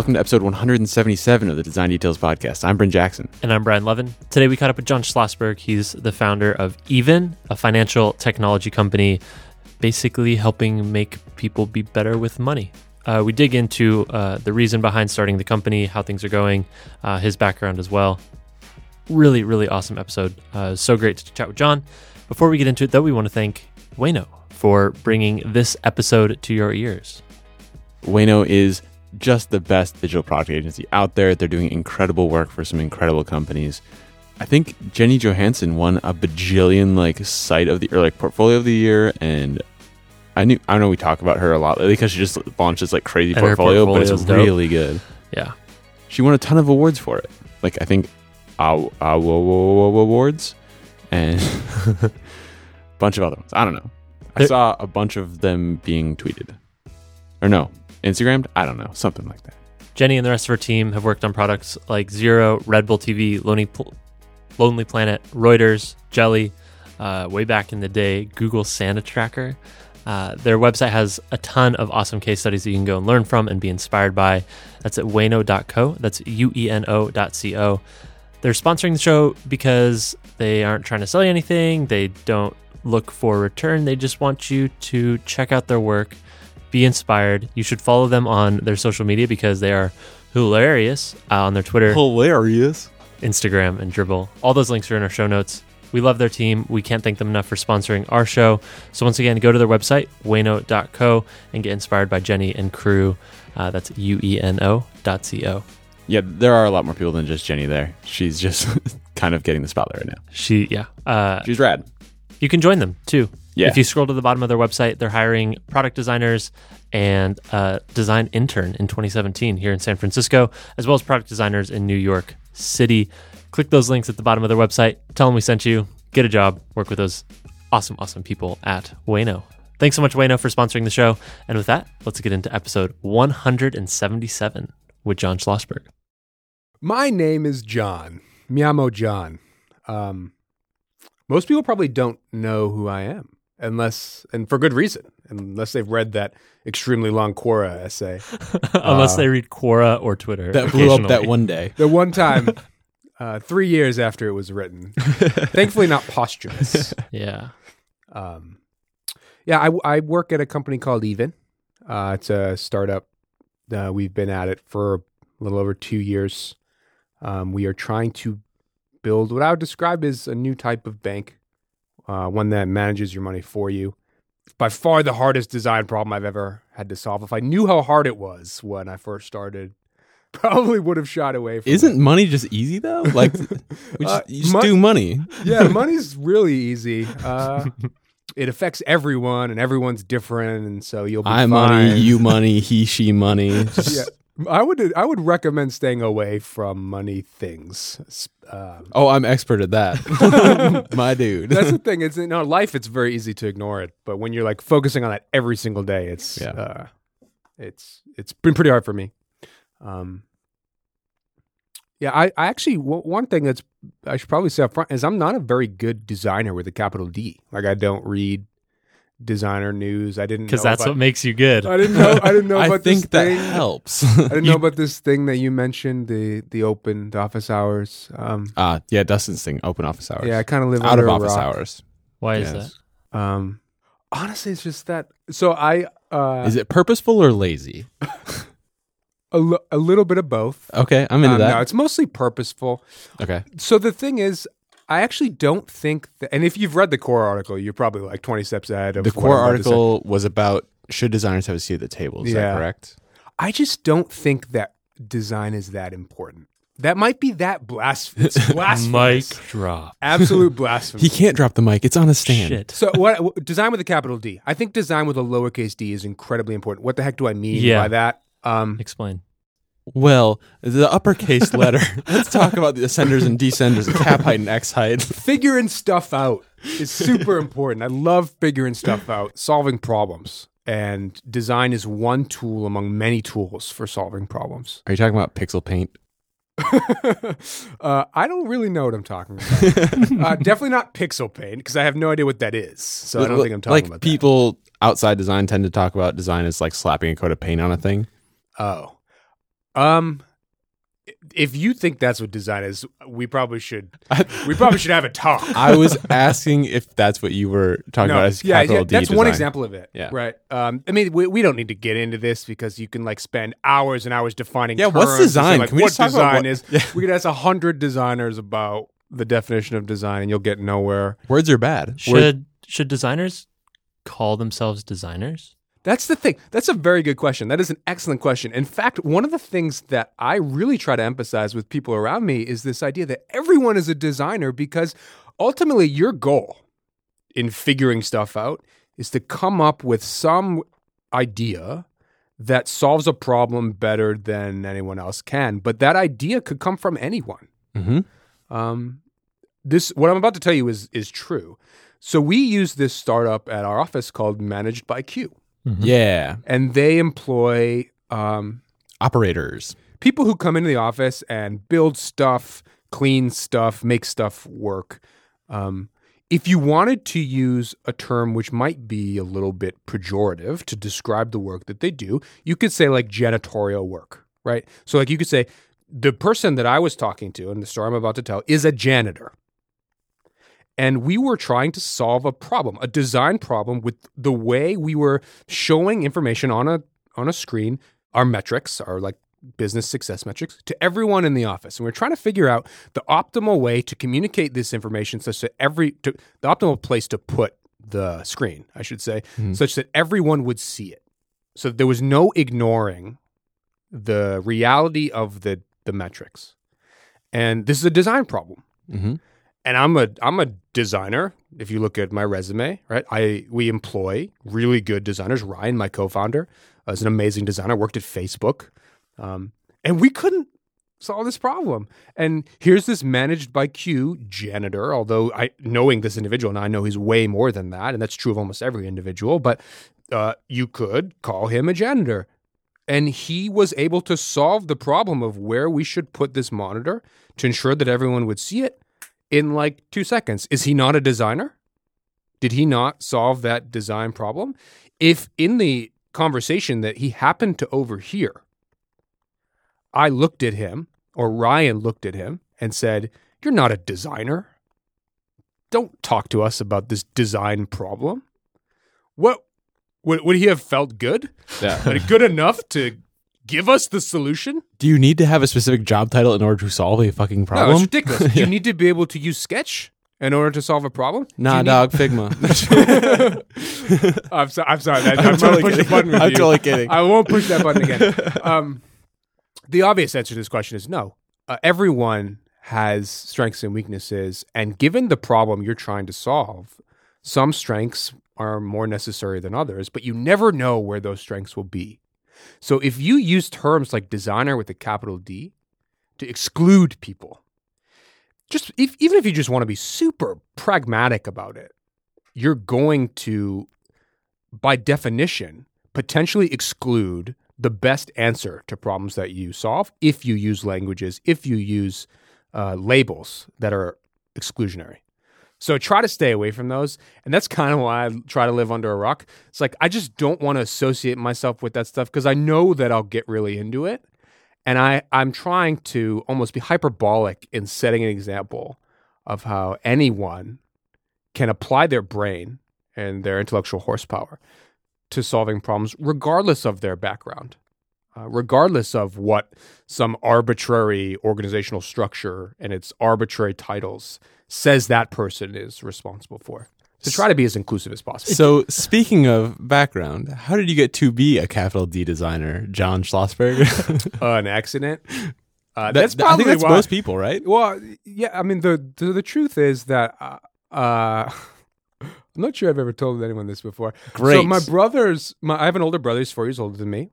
Welcome to episode 177 of the Design Details Podcast. I'm Bryn Jackson. And I'm Brian Lovin. Today we caught up with John Schlossberg. He's the founder of Even, a financial technology company, basically helping make people be better with money. Uh, we dig into uh, the reason behind starting the company, how things are going, uh, his background as well. Really, really awesome episode. Uh, so great to chat with John. Before we get into it, though, we want to thank Ueno for bringing this episode to your ears. Ueno is just the best digital product agency out there. They're doing incredible work for some incredible companies. I think Jenny Johannesson won a bajillion like site of the or like portfolio of the year, and I knew I don't know we talk about her a lot lately because she just launched this like crazy And portfolio, but it's really good. Yeah. She won a ton of awards for it. Like I think awards and a bunch of other ones. I don't know. I saw a bunch of them being tweeted. Or no, Instagrammed? I don't know. Something like that. Jenny and the rest of her team have worked on products like Zero, Red Bull TV, Lonely, Pl- Lonely Planet, Reuters, Jelly, uh, way back in the day, Google Santa Tracker. Uh, their website has a ton of awesome case studies that you can go and learn from and be inspired by. That's at ueno.co. That's U E N O dot C O. They're sponsoring the show because they aren't trying to sell you anything. They don't look for return. They just want you to check out their work, be inspired. You should follow them on their social media because they are hilarious uh, on their Twitter, Hilarious. Instagram, and Dribbble. All those links are in our show notes. We love their team. We can't thank them enough for sponsoring our show. So once again, go to their website, ueno.co, and get inspired by Jenny and crew. Uh, that's U-E-N-O dot C-O. Yeah, there are a lot more people than just Jenny there. She's just kind of getting the spotlight right now. She, yeah. Uh, She's rad. you can join them too. Yeah. If you scroll to the bottom of their website, they're hiring product designers and a design intern in 2017 here in San Francisco, as well as product designers in New York City. Click those links at the bottom of their website. Tell them we sent you. Get a job. Work with those awesome, awesome people at Ueno. Thanks so much, Ueno, for sponsoring the show. And with that, let's get into episode 177 with John Schlossberg. My name is John. Miamo John. Um, most people probably don't know who I am, unless, and for good reason, unless they've read that extremely long Quora essay. Unless Uh, they read Quora or Twitter. That blew up that one day. The one time, uh, three years after it was written, thankfully not posthumous. Yeah. Um, yeah, I, I work at a company called Even. Uh, it's a startup. Uh, we've been at it for a little over two years. Um, we are trying to build what I would describe as a new type of bank, uh, one that manages your money for you. By far the hardest design problem I've ever had to solve. If I knew how hard it was when I first started, probably would have shot away from it. Isn't money just easy though? Like we just, Uh, you just mon- do money. yeah, money's really easy. Uh, it affects everyone, and everyone's different, and so you'll be I fine. money, you money, he, she money. Just- Yeah, I would I would recommend staying away from money things. Um, Oh, I'm expert at that. My dude. that's the thing. It's in our life. It's very easy to ignore it, but when you're like focusing on that every single day, it's Yeah. uh, it's it's been pretty hard for me. Um, yeah, I, I actually w- one thing that's I should probably say up front is I'm not a very good designer with a capital D. Like I don't read designer news. I didn't Because that's about- what makes you good. I didn't know. I didn't know I about think this that thing. helps. I didn't know about this thing that you mentioned the the open the office hours. Um, Ah, yeah, Dustin's thing, open office hours. yeah, I kind of live out under of a office rock. hours. Why is that? Um, honestly, it's just that. So I uh, Is it purposeful or lazy? a, a little bit of both. Okay, I'm into Um, that. No, it's mostly purposeful. okay. So the thing is, I actually don't think that. And if you've read the Quora article, you're probably like 20 steps ahead of The Quora I'm about to say. article was about should designers have a seat at the table. Is Yeah. that correct? I just don't think that design is that important. That might be that blasphemous. Mic blasphemous. drop. Absolute blasphemy. He can't drop the mic. It's on a stand. Shit. So what, what design with a capital D? I think design with a lowercase d is incredibly important. What the heck do I mean Yeah. by that? Um, Explain. Well, the uppercase letter. Let's talk about the ascenders and descenders, the cap height and x height. figuring stuff out is super important. I love figuring stuff out, solving problems. And design is one tool among many tools for solving problems. Are you talking about pixel paint? uh, I don't really know what I'm talking about. uh, definitely not pixel paint because I have no idea what that is. So I don't think I'm talking like about that. Like people outside design tend to talk about design as like slapping a coat of paint on a thing. Oh, Um, if you think that's what design is, we probably should we probably should have a talk. I was asking if that's what you were talking about as yeah, capital yeah, D that's one example of it. Yeah. right. Um, I mean, we, we don't need to get into this because you can like spend hours and hours defining. Yeah, what's terms say, design? Like, Can we what just talk about design what- is? Yeah. We could ask a hundred designers about the definition of design, and you'll get nowhere. Words are bad. Words- Should should designers call themselves designers? That's the thing. That's a very good question. That is an excellent question. In fact, one of the things that I really try to emphasize with people around me is this idea that everyone is a designer because ultimately your goal in figuring stuff out is to come up with some idea that solves a problem better than anyone else can. But that idea could come from anyone. Mhm. Um, this what I'm about to tell you is is true. So we use this startup at our office called Managed by Q Yeah. and they employ um, Operators. people who come into the office and build stuff, clean stuff, make stuff work. Um, if you wanted to use a term which might be a little bit pejorative to describe the work that they do, you could say like janitorial work, right? So, like, you could say the person that I was talking to in the story I'm about to tell is a janitor. And we were trying to solve a problem, a design problem with the way we were showing information on a on a screen, our metrics, our like business success metrics to everyone in the office. And we're trying to figure out the optimal way to communicate this information such that every to, the optimal place to put the screen, I should say, such that everyone would see it. So that there was no ignoring the reality of the the metrics. And this is a design problem Mm-hmm. And I'm a I'm a designer. If you look at my resume, right, I we employ really good designers. Ryan, my co-founder, uh, is an amazing designer. Worked at Facebook, um, and we couldn't solve this problem. And here's this managed by Q janitor. Although I knowing this individual, and I know he's way more than that, and that's true of almost every individual. But uh, you could call him a janitor. And he was able to solve the problem of where we should put this monitor to ensure that everyone would see it in like two seconds. Is he not a designer? Did he not solve that design problem? If in the conversation that he happened to overhear, I looked at him or Ryan looked at him and said, You're not a designer. Don't talk to us about this design problem. What would, would he have felt good? Yeah. Good enough to give us the solution? Do you need to have a specific job title in order to solve a fucking No, problem? it's ridiculous. Do you need to be able to use Sketch in order to solve a problem? Nah, need- dog, Figma. I'm, so, I'm sorry. That, I'm, I'm totally to push the kidding. button with I'm you. totally kidding. I won't push that button again. Um, the obvious answer to this question is no. Uh, everyone has strengths and weaknesses, and given the problem you're trying to solve, some strengths are more necessary than others, but you never know where those strengths will be. So if you use terms like designer with a capital D to exclude people, just if, even if you just want to be super pragmatic about it, you're going to, by definition, potentially exclude the best answer to problems that you solve if you use languages, if you use uh, labels that are exclusionary. So try to stay away from those. And that's kind of why I try to live under a rock. It's like I just don't want to associate myself with that stuff because I know that I'll get really into it. And I, I'm trying to almost be hyperbolic in setting an example of how anyone can apply their brain and their intellectual horsepower to solving problems, regardless of their background, uh, regardless of what some arbitrary organizational structure and its arbitrary titles says that person is responsible for. To try to be as inclusive as possible. so, speaking of background, how did you get to be a capital D designer, John Schlossberg? Uh, an accident. Uh, That- that's I probably think that's why. most people, right? Well, yeah. I mean, the the, the truth is that uh, uh, I'm not sure I've ever told anyone this before. Great. So my brothers, my I have an older brother. He's four years older than me,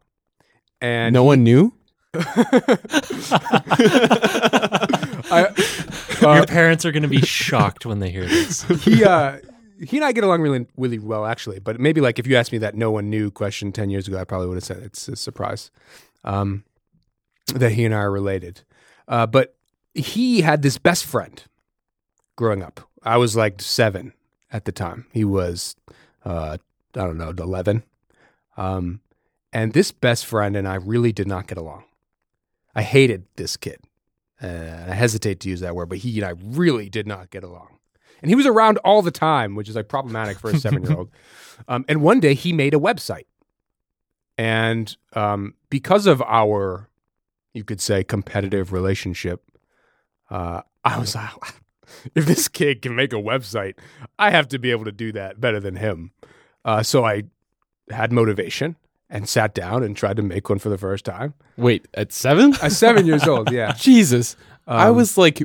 and no one knew. I, Your parents are going to be shocked when they hear this. he uh he and I get along really really well actually. But maybe like if you asked me that no one knew question ten years ago, I probably would have said it's a surprise. Um, that he and I are related. Uh, but he had this best friend growing up. I was like seven at the time. He was uh I don't know, eleven. Um and this best friend and I really did not get along. I hated this kid. Uh, I hesitate to use that word, but he and I really did not get along. And he was around all the time, which is like problematic for a seven year old. Um, and one day he made a website. And um, because of our, you could say, competitive relationship, uh, I was like, if this kid can make a website, I have to be able to do that better than him. Uh, so I had motivation and sat down and tried to make one for the first time. Wait, at seven? At seven years old, yeah. Jesus. I Um, was like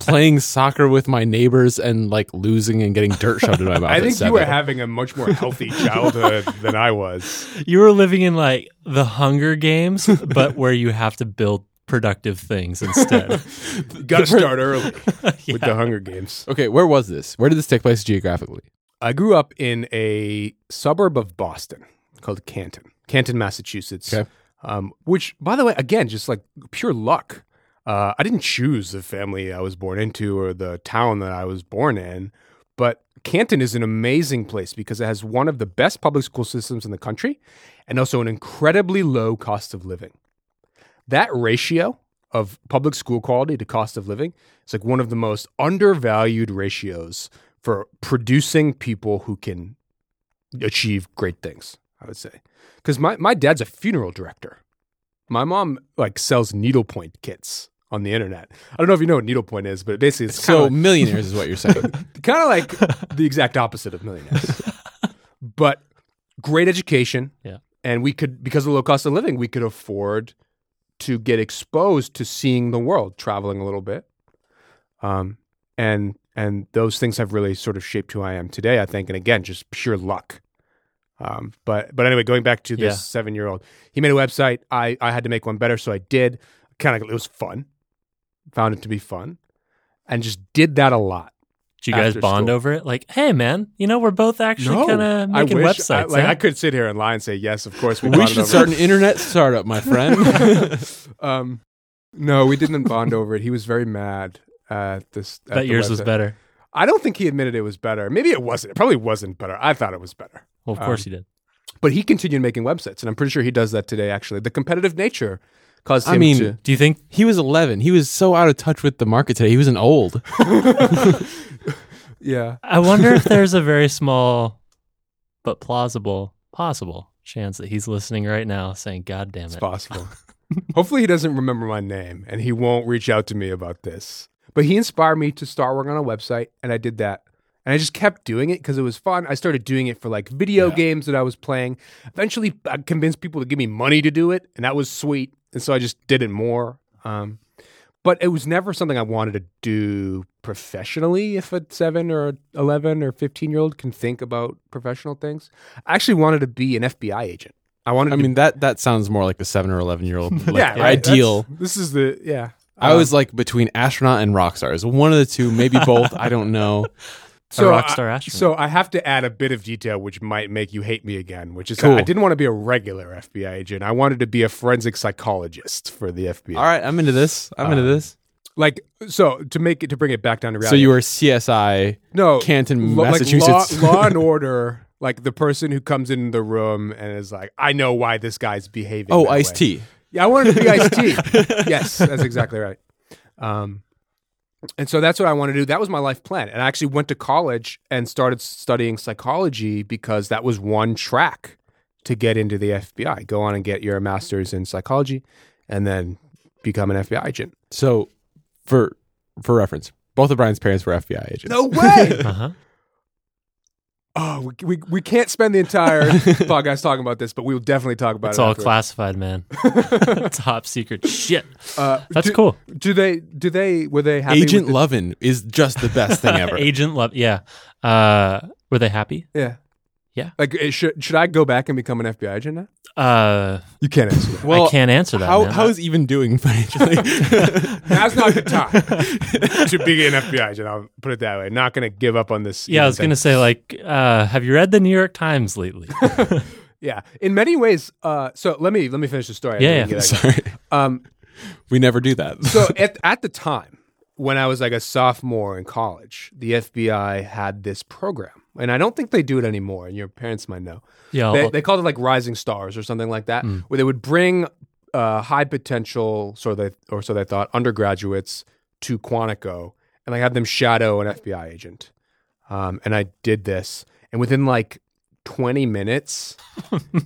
playing soccer with my neighbors and like losing and getting dirt shoved in my mouth. I at think you were having a much more healthy childhood than I was. You were living in like the Hunger Games, but where you have to build productive things instead. Got to start early with Yeah. the Hunger Games. Okay, where was this? Where did this take place geographically? I grew up in a suburb of Boston called Canton, Canton, Massachusetts. Okay. Um, which, by the way, again, just like pure luck. Uh, I didn't choose the family I was born into or the town that I was born in, but Canton is an amazing place because it has one of the best public school systems in the country and also an incredibly low cost of living. That ratio of public school quality to cost of living is like one of the most undervalued ratios for producing people who can achieve great things, I would say. Because my, my dad's a funeral director. My mom like sells needlepoint kits on the internet. I don't know if you know what needlepoint is, but basically it's So millionaires is what you're saying. kind of like the exact opposite of millionaires. but great education. Yeah. And we could because of the low cost of living, we could afford to get exposed to seeing the world, traveling a little bit. Um and and those things have really sort of shaped who I am today, I think. And again, just pure luck. Um, but but anyway, going back to this Yeah. seven year old, he made a website. I I had to make one better, so I did. Kind of it was fun. Found it to be fun, and just did that a lot. Did you guys bond school. over it? Like, hey, man, you know, we're both actually kind of making I wish, websites. I, like huh? I could sit here and lie and say yes, of course we. we should over start an internet startup, my friend. um, no, we didn't bond over it. He was very mad at this. at Bet the yours was better. I don't think he admitted it was better. Maybe it wasn't. It probably wasn't better. I thought it was better. Well, of course Um, you did. But he continued making websites, and I'm pretty sure he does that today. Actually, the competitive nature caused him I mean, to. Do you think? he was 11. He was so out of touch with the market today. He was an old. Yeah, I wonder if there's a very small, but plausible, possible chance that he's listening right now, saying, "God damn it's it." possible. Hopefully, he doesn't remember my name, and he won't reach out to me about this. But he inspired me to start working on a website, and I did that. And I just kept doing it because it was fun. I started doing it for like video Yeah. games that I was playing. Eventually, I convinced people to give me money to do it, and that was sweet. And so I just did it more. Um, but it was never something I wanted to do professionally. If a seven or eleven or fifteen year old can think about professional things, I actually wanted to be an FBI agent. I wanted. To I mean, that that sounds more like a seven or 11 year old. Like, yeah, right? ideal. That's- This is the yeah. I Um, was like between astronaut and rock stars. One of the two, maybe both. I don't know. A rock I- star astronaut. So I have to add a bit of detail which might make you hate me again, which is Cool. I didn't want to be a regular FBI agent. I wanted to be a forensic psychologist for the FBI. All right, I'm into this. I'm into Um, this. Like so to make it to bring it back down to reality. So you were CSI, no Canton, lo- like Massachusetts. law, law and order, like the person who comes in the room and is like, I know why this guy's behaving. oh, that Ice way." T. Yeah, I wanted to be Ice T. yes, that's exactly right. Um, and so that's what I want to do. That was my life plan. And I actually went to college and started studying psychology because that was one track to get into the FBI. Go on and get your master's in psychology and then become an FBI agent. So, for for reference, both of Brian's parents were FBI agents. No way. uh huh. Oh, we, we, we can't spend the entire podcast talking about this, but we will definitely talk about It's it. It's all afterwards. classified, man. Top secret shit. Uh, That's do, cool. Do they, do they, were they happy? Agent with Lovin is just the best thing ever. Agent Love. Yeah. Uh, were they happy? yeah. Yeah. Like, eh, should, should I go back and become an FBI agent now? Uh, You can't answer that. well, I can't answer that. how man. how is even doing financially? Now's not the time to be an FBI agent. I'll put it that way. Not going to give up on this. yeah, I was gonna say like, uh, have you read the New York Times lately? Yeah, in many ways. Uh, so let me let me finish the story. Yeah, yeah. Sorry. Um, we never do that. so at at the time when I was like a sophomore in college, the FBI had this program, and I don't think they do it anymore. And your parents might know. yeah. They, they called it like Rising Stars or something like that, Mm. where they would bring uh, high potential, so they or so they thought, undergraduates to Quantico, and I had them shadow an FBI agent. Um, and I did this, and within like 20 minutes,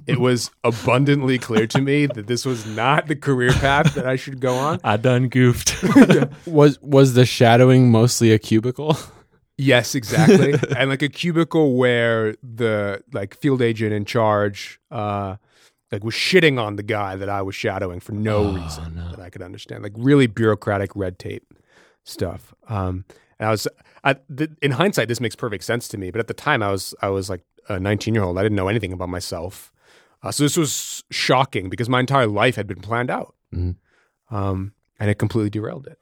it was abundantly clear to me that this was not the career path that I should go on. I done goofed. Was was the shadowing mostly a cubicle? Yes, exactly. and like a cubicle where the like field agent in charge uh like was shitting on the guy that I was shadowing for no Oh, reason no. that I could understand. Like really bureaucratic red tape stuff. Um and I was I, th- in hindsight this makes perfect sense to me, but at the time I was I was like a 19-year-old. I didn't know anything about myself. Uh, so this was shocking because my entire life had been planned out. Mhm. Um and it completely derailed it.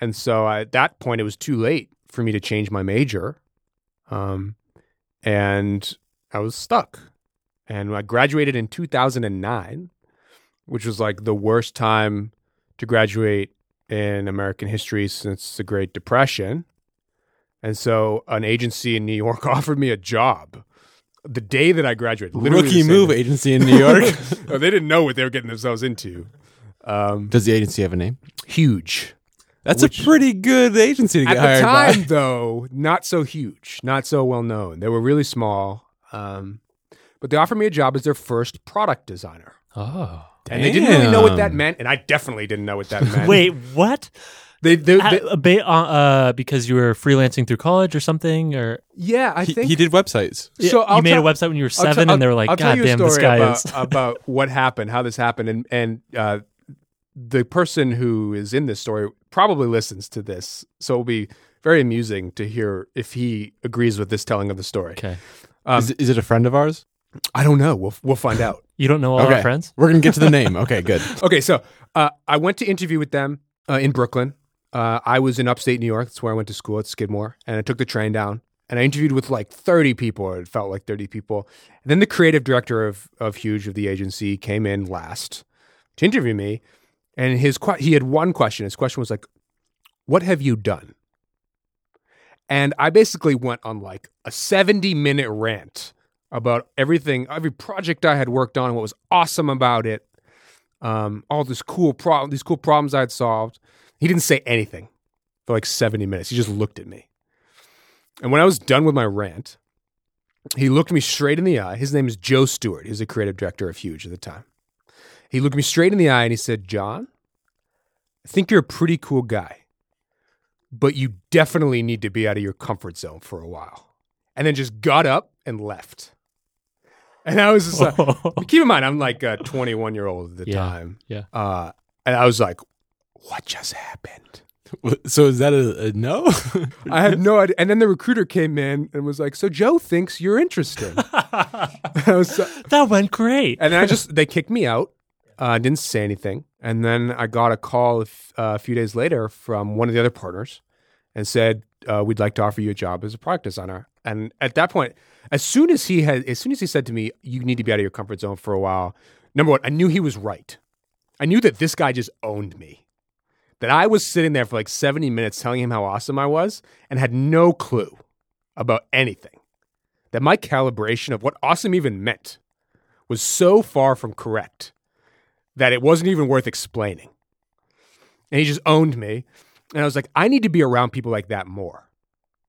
And so at that point, it was too late for me to change my major. Um, and I was stuck. And I graduated in 2009, which was like the worst time to graduate in American history since the Great Depression. And so an agency in New York offered me a job the day that I graduated. literally the Rookie move day. agency in New York. Oh, they didn't know what they were getting themselves into. Um, Does the agency have a name? huge. That's Which- a pretty good agency to At get the hired time, by. though, not so huge, not so well known. They were really small. Um, but they offered me a job as their first product designer. oh. And they didn't really know what that meant. And I definitely didn't know what that meant. Wait, what? They, they, they- Uh, ba- uh, uh, because you were freelancing through college or something, or yeah, I He, think he did websites. So you I'll made tell- a website when you were I'll tell- 7 and they were like, I'll tell "God you a damn, this story guy about, is." about what happened, how this happened, and and uh, the person who is in this story probably listens to this, so it'll be very amusing to hear if he agrees with this telling of the story. Okay, Um, is, it- is it a friend of ours? I don't know. We'll we'll find out. you don't know all okay. our friends. We're gonna get to the name. Okay, good. Okay, so uh, I went to interview with them uh, in Brooklyn. Uh, I was in upstate New York. That's where I went to school at Skidmore, and I took the train down. And I interviewed with like 30 people, it felt like 30 people. And then the creative director of of Huge of the agency came in last to interview me, and his he had one question. His question was like, "What have you done?" And I basically went on like a 70 minute rant about everything, every project I had worked on, what was awesome about it, um, all this cool problem, these cool problems I'd solved. He didn't say anything for like 70 minutes. He just looked at me. And when I was done with my rant, he looked me straight in the eye. His name is Joe Stewart. He was the creative director of Huge at the time. He looked me straight in the eye and he said, John, I think you're a pretty cool guy, but you definitely need to be out of your comfort zone for a while. And then just got up and left. And I was just like, keep in mind, I'm like a 21 year old at the Yeah, time. yeah. Uh, and I was like, what just happened? So is that a, a no? I had no idea. And then the recruiter came in and was like, so Joe thinks you're interested." So- that went great. and then I just, they kicked me out. I uh, didn't say anything. And then I got a call a f- uh, a few days later from one of the other partners and said, uh, we'd like to offer you a job as a product designer. And at that point, as soon as he had, as soon as he said to me, you need to be out of your comfort zone for a while, number one, I knew he was right. I knew that this guy just owned me. That I was sitting there for like 70 minutes telling him how awesome I was and had no clue about anything. That my calibration of what awesome even meant was so far from correct that it wasn't even worth explaining. And he just owned me. And I was like, I need to be around people like that more.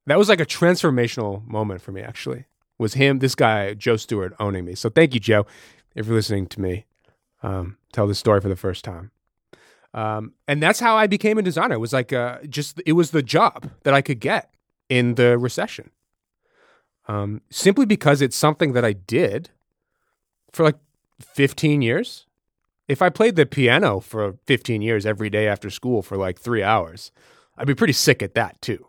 That was like a transformational moment for me, actually. Was him, this guy, Joe Stewart, owning me. So thank you, Joe, if you're listening to me um, tell this story for the first time. Um, and that's how I became a designer. It was like uh, just it was the job that I could get in the recession. Um, simply because it's something that I did for like 15 years. If I played the piano for 15 years every day after school for like three hours, I'd be pretty sick at that too.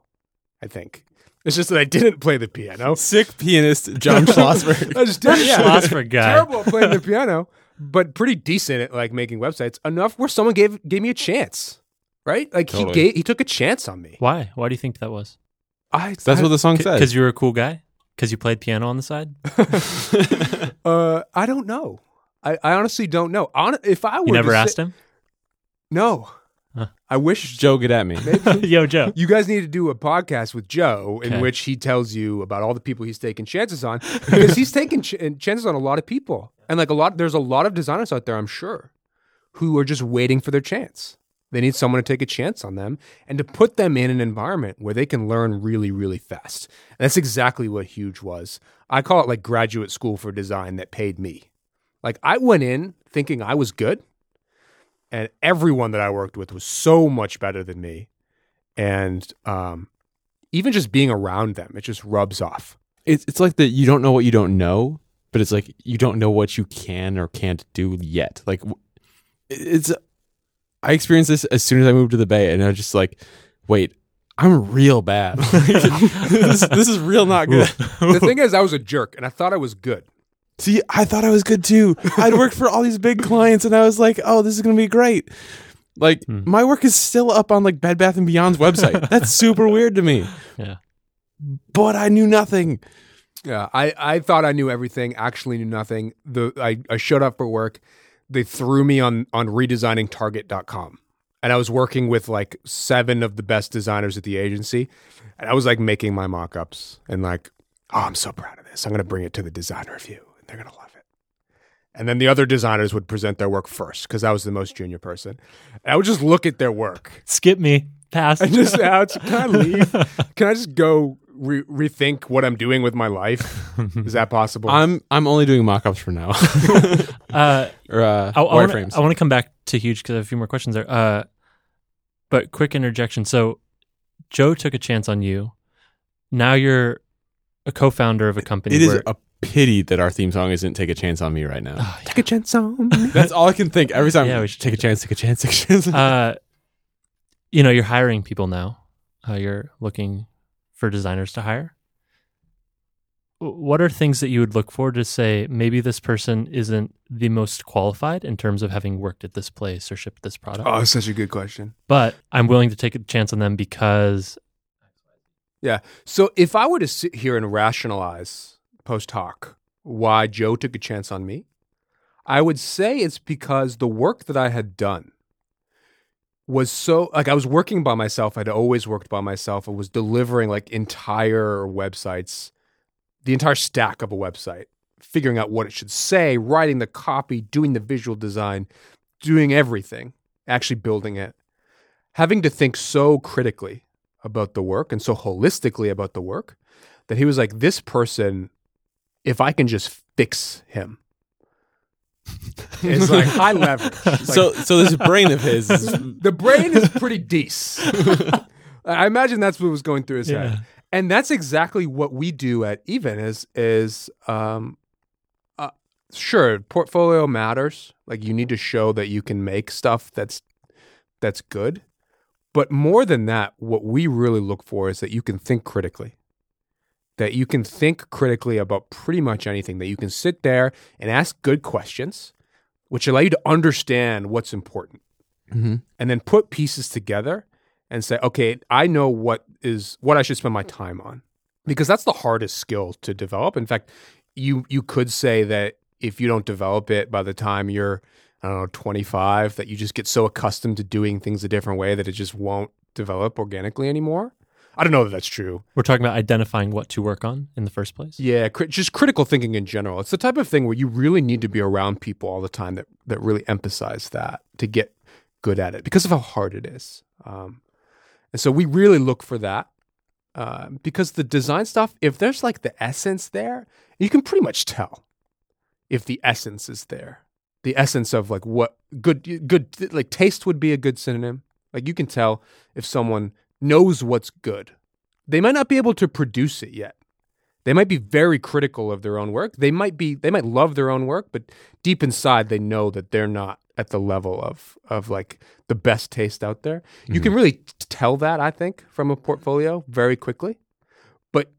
I think it's just that I didn't play the piano. Sick pianist John Schlossberg. I just did, yeah. Schlossberg guy. Terrible at playing the piano, but pretty decent at like making websites. Enough where someone gave gave me a chance, right? Like Totally. he gave he took a chance on me. Why? Why do you think that was? I That's I, what the song says. Because you were a cool guy. Because you played piano on the side. uh, I don't know. I, I honestly don't know. Hon- if I were You never to asked say- him. No, Huh. I wish Joe, get at me. Yo, Joe. you guys need to do a podcast with Joe in Okay. which he tells you about all the people he's taking chances on because he's taking ch- chances on a lot of people and like a lot. There's a lot of designers out there, I'm sure, who are just waiting for their chance. They need someone to take a chance on them and to put them in an environment where they can learn really, really fast. And that's exactly what Huge was. I call it like graduate school for design that paid me. Like I went in thinking I was good, and everyone that I worked with was so much better than me. And um, even just being around them, it just rubs off. It's it's like that you don't know what you don't know, but it's like you don't know what you can or can't do yet. Like it's I experienced this as soon as I moved to the Bay, and I was just like, wait, I'm real bad. this, this is real not good. The thing is, I was a jerk, and I thought I was good. See, I thought I was good too. I'd worked for all these big clients, and I was like, oh, this is gonna be great. Like Hmm. my work is still up on like Bed Bath and Beyond's website. That's super weird to me. Yeah. But I knew nothing. Yeah, I, I thought I knew everything. Actually, knew nothing. The I, I showed up for work. They threw me on on redesigning Target.com, and I was working with like seven of the best designers at the agency, and I was like making my mock-ups and like, oh, I'm so proud of this. I'm gonna bring it to the design review, and they're gonna love it. And then the other designers would present their work first because I was the most junior person. And I would just look at their work Skip me. Pass. and just out. Can I leave? Can I just go re- rethink what I'm doing with my life? Is that possible? I'm I'm only doing mock-ups for now. uh, or uh, I, I wanna- wireframes. I want to come back to huge because I have a few more questions there. Uh, but quick interjection. So Joe took a chance on you. Now you're a co-founder of a company. It is where, a pity that our theme song isn't "Take a Chance on Me" right now. Ah, Take a chance on me. That's all I can think every time. Yeah, we should take a chance, take a chance, take a chance. uh, you know, you're hiring people now. Uh, you're looking for designers to hire. What are things that you would look for to say maybe this person isn't the most qualified in terms of having worked at this place or shipped this product, Oh, such a good question. but I'm willing to take a chance on them because Yeah. So if I were to sit here and rationalize post hoc why Joe took a chance on me, I would say it's because the work that I had done was so like I was working by myself. I'd always worked by myself. I was delivering like entire websites, the entire stack of a website, figuring out what it should say, writing the copy, doing the visual design, doing everything, actually building it. Having to think so critically about the work and so holistically about the work that he was like, this person, if I can just fix him, it's like high leverage. Like, so so this brain of his is the brain is pretty decent. I imagine that's what was going through his Yeah. head, and that's exactly what we do at Even. Is is um, uh, sure portfolio matters. Like you need to show that you can make stuff that's that's good, but more than that, what we really look for is that you can think critically. That you can think critically about pretty much anything. That you can sit there and ask good questions, which allow you to understand what's important Mhm. and then put pieces together and say, okay, I know what is what I should spend my time on. Because that's the hardest skill to develop. In fact, you you could say that if you don't develop it by the time you're, I don't know, 25, that you just get so accustomed to doing things a different way that it just won't develop organically anymore. I don't know that that's true. we're talking about identifying what to work on in the first place. Yeah, cri- just critical thinking in general. It's the type of thing where you really need to be around people all the time that that really emphasize that to get good at it because of how hard it is. Um, and so we really look for that uh, because the design stuff, if there's like the essence there, you can pretty much tell if the essence is there. The essence of like what good good like taste would be a good synonym. Like you can tell if someone knows what's good. They might not be able to produce it yet. They might be very critical of their own work. They might be they might love their own work, but deep inside they know that they're not at the level of of like the best taste out there. You can really t- tell that I think from a portfolio very quickly. But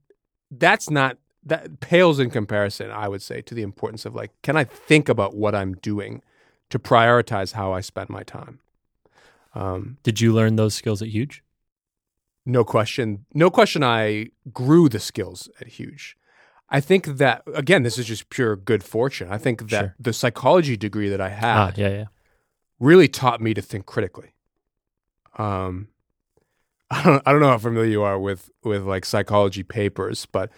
that's not that pales in comparison, I would say, to the importance of like can I think about what I'm doing to prioritize how I spend my time. Um, Did you learn those skills at Huge? No question. No question. I grew the skills at Huge. I think that again, this is just pure good fortune. I think that Sure. the psychology degree that I had Ah, yeah, yeah. really taught me to think critically. Um, I don't, I don't know how familiar you are with with like psychology papers, but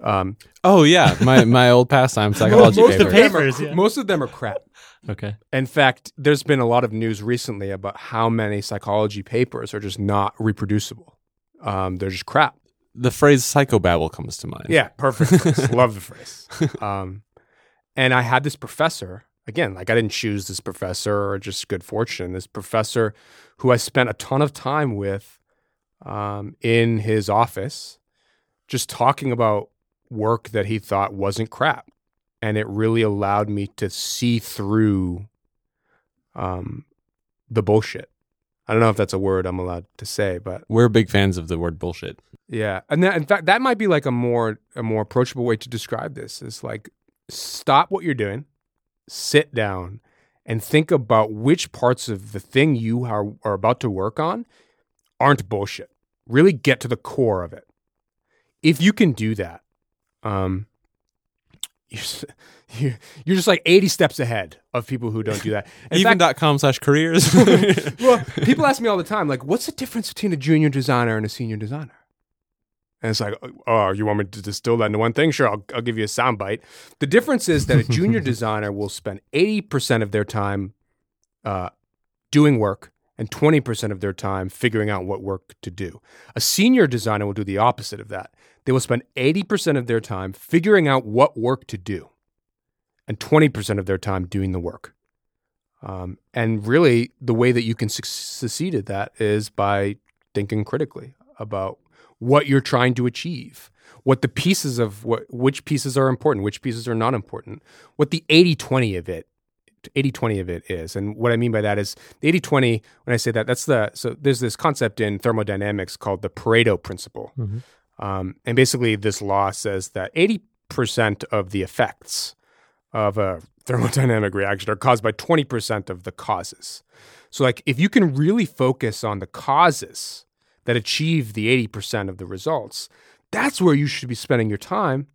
Um, Oh yeah, my my old pastime psychology most, paper. of them are, Papers, yeah. most of them are crap. Okay. In fact, there's been a lot of news recently about how many psychology papers are just not reproducible. Um, they're just crap. the phrase psychobabble comes to mind. Yeah, perfect. Love the phrase. Um, and I had this professor again. Like I didn't choose this professor or just good fortune. This professor who I spent a ton of time with um, in his office, just talking about work that he thought wasn't crap, and it really allowed me to see through um, the bullshit. I don't know if that's a word I'm allowed to say, but We're big fans of the word bullshit. yeah, and that, in fact, that might be like a more a more approachable way to describe this. Is like stop what you're doing, sit down, and think about which parts of the thing you are, are about to work on aren't bullshit. Really get to the core of it. If you can do that, um, you're, you're just like 80 steps ahead of people who don't do that. Even.com slash careers. well, people ask me all the time, like, what's the difference between a junior designer and a senior designer? And it's like, oh, you want me to distill that into one thing? Sure, I'll, I'll give you a soundbite. The difference is that a junior designer will spend 80% of their time uh, doing work and 20% of their time figuring out what work to do. A senior designer will do the opposite of that. They will spend 80% of their time figuring out what work to do and 20% of their time doing the work. Um, and really, the way that you can suc succeed at that is by thinking critically about what you're trying to achieve, what the pieces of what, which pieces are important, which pieces are not important, what the 80 20 of it 80 20 of it is. And what I mean by that is the 80 20, when I say that, that's the, so there's this concept in thermodynamics called the Pareto principle. Um, and basically, this law says that 80% of the effects of a thermodynamic reaction are caused by 20% of the causes. So, like, if you can really focus on the causes that achieve the 80% of the results, that's where you should be spending your time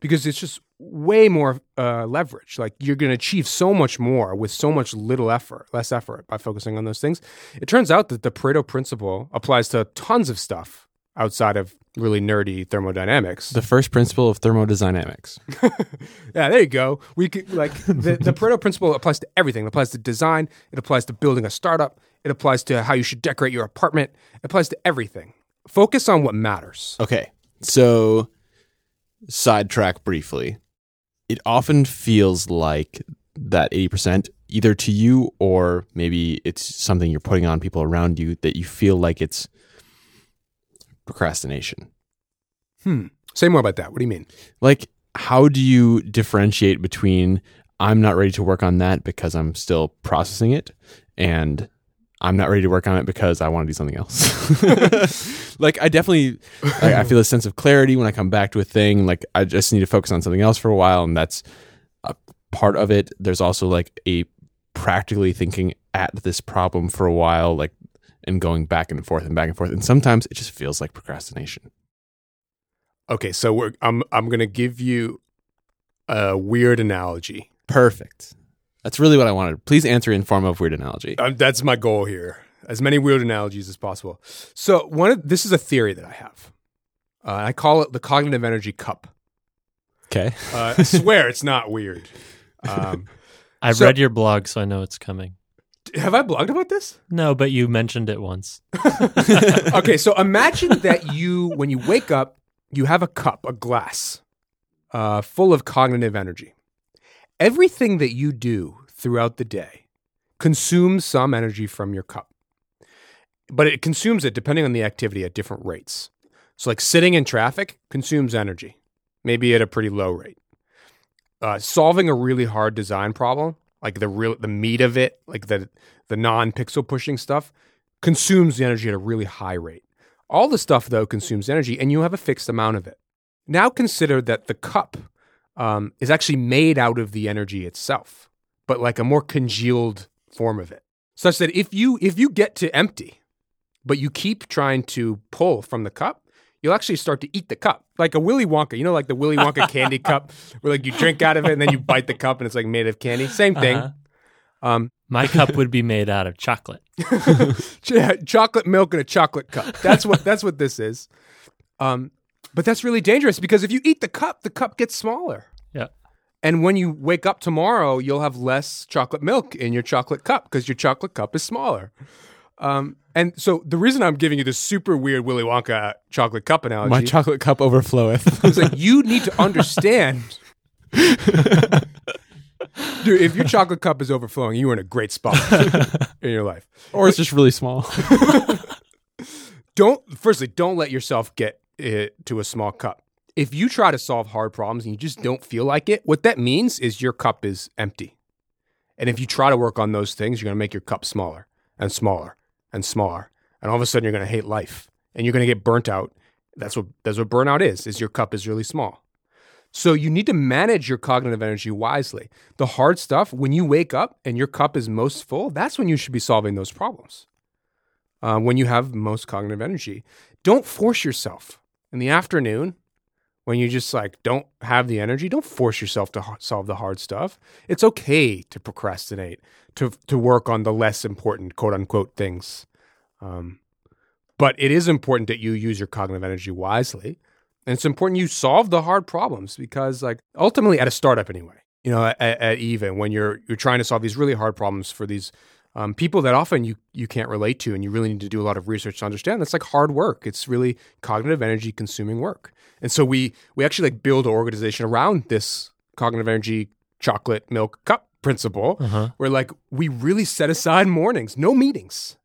because it's just way more uh, leverage. Like, you're going to achieve so much more with so much little effort, less effort by focusing on those things. It turns out that the Pareto principle applies to tons of stuff outside of really nerdy thermodynamics. the first principle of thermodynamics. Yeah, there you go. We could like the, the Pareto principle applies to everything. It applies to design. It applies to building a startup. It applies to how you should decorate your apartment. It applies to everything. Focus on what matters. Okay. So, sidetrack briefly. It often feels like that 80%, either to you or maybe it's something you're putting on people around you that you feel like it's procrastination. Hmm. Say more about that. What do you mean? Like, how do you differentiate between I'm not ready to work on that because I'm still processing it and I'm not ready to work on it because I want to do something else. like I definitely, I, I feel a sense of clarity when I come back to a thing. Like I just need to focus on something else for a while, and that's a part of it. There's also like a practically thinking at this problem for a while, like and going back and forth and back and forth. And sometimes it just feels like procrastination. Okay, so we're, I'm I'm gonna give you a weird analogy. Perfect. That's really what I wanted. Please answer in form of weird analogy. Um, that's my goal here. As many weird analogies as possible. So one of this is a theory that I have. Uh, I call it the cognitive energy cup. Okay. Uh, I swear it's not weird. Um, I've So- read your blog, so I know it's coming. Have I blogged about this? No, but you mentioned it once. okay, so imagine that you, when you wake up, you have a cup, a glass, uh, full of cognitive energy. Everything that you do throughout the day consumes some energy from your cup, but it consumes it depending on the activity at different rates. So, like sitting in traffic consumes energy, maybe at a pretty low rate. Uh, solving a really hard design problem, like the real the meat of it, like the the non pixel pushing stuff, consumes the energy at a really high rate. All the stuff, though, consumes energy, and you have a fixed amount of it. Now consider that the cup um, is actually made out of the energy itself, but like a more congealed form of it, such that if you if you get to empty, but you keep trying to pull from the cup, you'll actually start to eat the cup, like a Willy Wonka. You know, like the Willy Wonka candy cup, where like you drink out of it and then you bite the cup and it's like made of candy. Same thing. Uh-huh. Um, My cup would be made out of chocolate. Chocolate milk in a chocolate cup. That's what that's what this is. Um, But that's really dangerous because if you eat the cup, the cup gets smaller. Yeah. And when you wake up tomorrow, you'll have less chocolate milk in your chocolate cup because your chocolate cup is smaller. Um, and so the reason I'm giving you this super weird Willy Wonka chocolate cup analogy My chocolate cup overfloweth. is like you need to understand. Dude, if your chocolate cup is overflowing, you are in a great spot in your life. or it's just really small. don't firstly don't let yourself get it to a small cup if you try to solve hard problems and you just don't feel like it what that means is your cup is empty and if you try to work on those things you're going to make your cup smaller and smaller and smaller and all of a sudden you're going to hate life and you're going to get burnt out. That's what that's what burnout is is your cup is really small. So you need to manage your cognitive energy wisely. The hard stuff when you wake up and your cup is most full that's when you should be solving those problems. Uh, when you have most cognitive energy. Don't force yourself. In the afternoon when you just like don't have the energy. Don't force yourself to solve the hard stuff. It's okay to procrastinate, to to work on the less important quote unquote things. Um, but it is important that you use your cognitive energy wisely, and it's important you solve the hard problems because, like, ultimately, at a startup anyway, you know, at, at even when you're you're trying to solve these really hard problems for these um, people that often you you can't relate to, and you really need to do a lot of research to understand. That's like hard work. It's really cognitive energy consuming work. And so we we actually like build an organization around this cognitive energy chocolate milk cup principle, Uh-huh. where like we really set aside mornings, no meetings.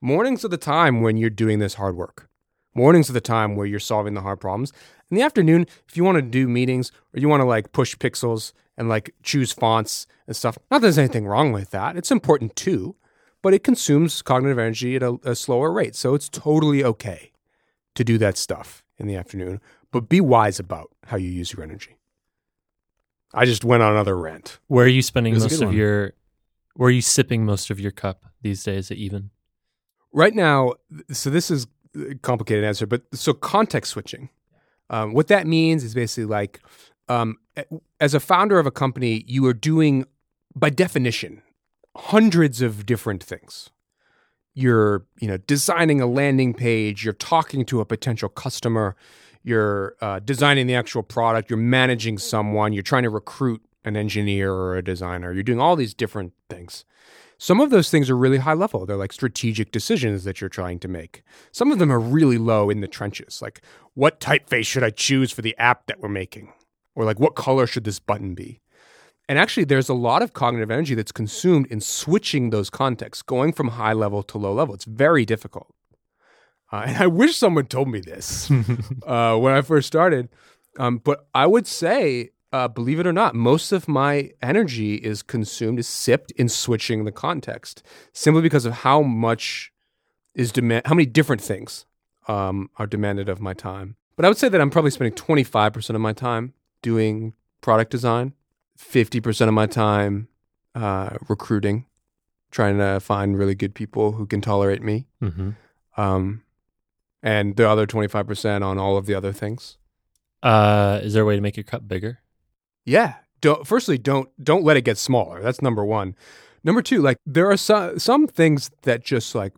Mornings are the time when you're doing this hard work. Mornings are the time where you're solving the hard problems. In the afternoon, if you want to do meetings or you want to like push pixels and like choose fonts and stuff, not that there's anything wrong with that. It's important too, but it consumes cognitive energy at a, a slower rate. So it's totally okay to do that stuff in the afternoon, but be wise about how you use your energy. I just went on another rant. Where are you spending It was a most of one. your? Where are you sipping most of your cup these days at even? Right now, so this is a complicated answer, but so context switching. Um, what that means is basically like, um, as a founder of a company, you are doing, by definition, hundreds of different things. You're, you know, designing a landing page. You're talking to a potential customer. You're uh, designing the actual product. You're managing someone. You're trying to recruit an engineer or a designer. You're doing all these different things. Some of those things are really high level. They're like strategic decisions that you're trying to make. Some of them are really low in the trenches. Like, what typeface should I choose for the app that we're making? Or like, what color should this button be? And actually, there's a lot of cognitive energy that's consumed in switching those contexts, going from high level to low level. It's very difficult. Uh, and I wish someone told me this uh, when I first started. Um, but I would say, uh, believe it or not, most of my energy is consumed, is sipped in switching the context, simply because of how much is demand, how many different things um, are demanded of my time. But I would say that I'm probably spending 25% of my time doing product design, 50% of my time uh, recruiting, trying to find really good people who can tolerate me Mm-hmm. um, and the other 25% on all of the other things. Uh, is there a way to make your cup bigger? Yeah. Don't, firstly, don't don't let it get smaller. That's number one. Number two, like there are some some things that just like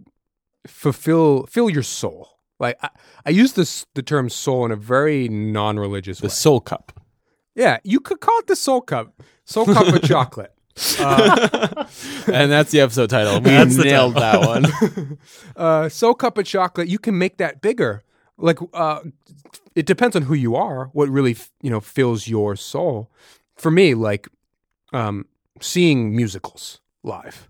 fulfill fill your soul. Like I, I use this the term soul in a very non-religious The way. soul cup. yeah, you could call it the soul cup, soul cup of chocolate. Uh, and that's the episode title. We That's the nailed that one. uh, soul cup of chocolate, you can make that bigger. Like, uh, it depends on who you are. What really, you know, fills your soul. For me, like, um, seeing musicals live.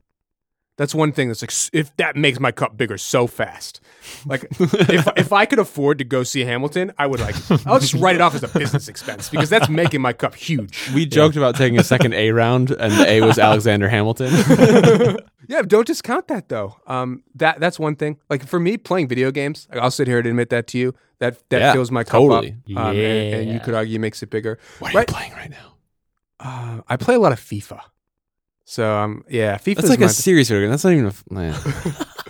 That's one thing that's like, if that makes my cup bigger so fast. Like, if if I could afford to go see Hamilton, I would like, I'll just write it off as a business expense because that's making my cup huge. We joked about taking a second A round, and the A was Alexander Hamilton. Yeah, don't discount that though. Um, that that's one thing. Like for me, playing video games, I'll sit here and admit that to you. That that Yeah, fills my cup totally. up. Um, and, and you could argue makes it bigger. what are Right. you playing right now? Uh, I play a lot of FIFA. So um, yeah, FIFA. That's like a serious video game. That's not even a. f- Man.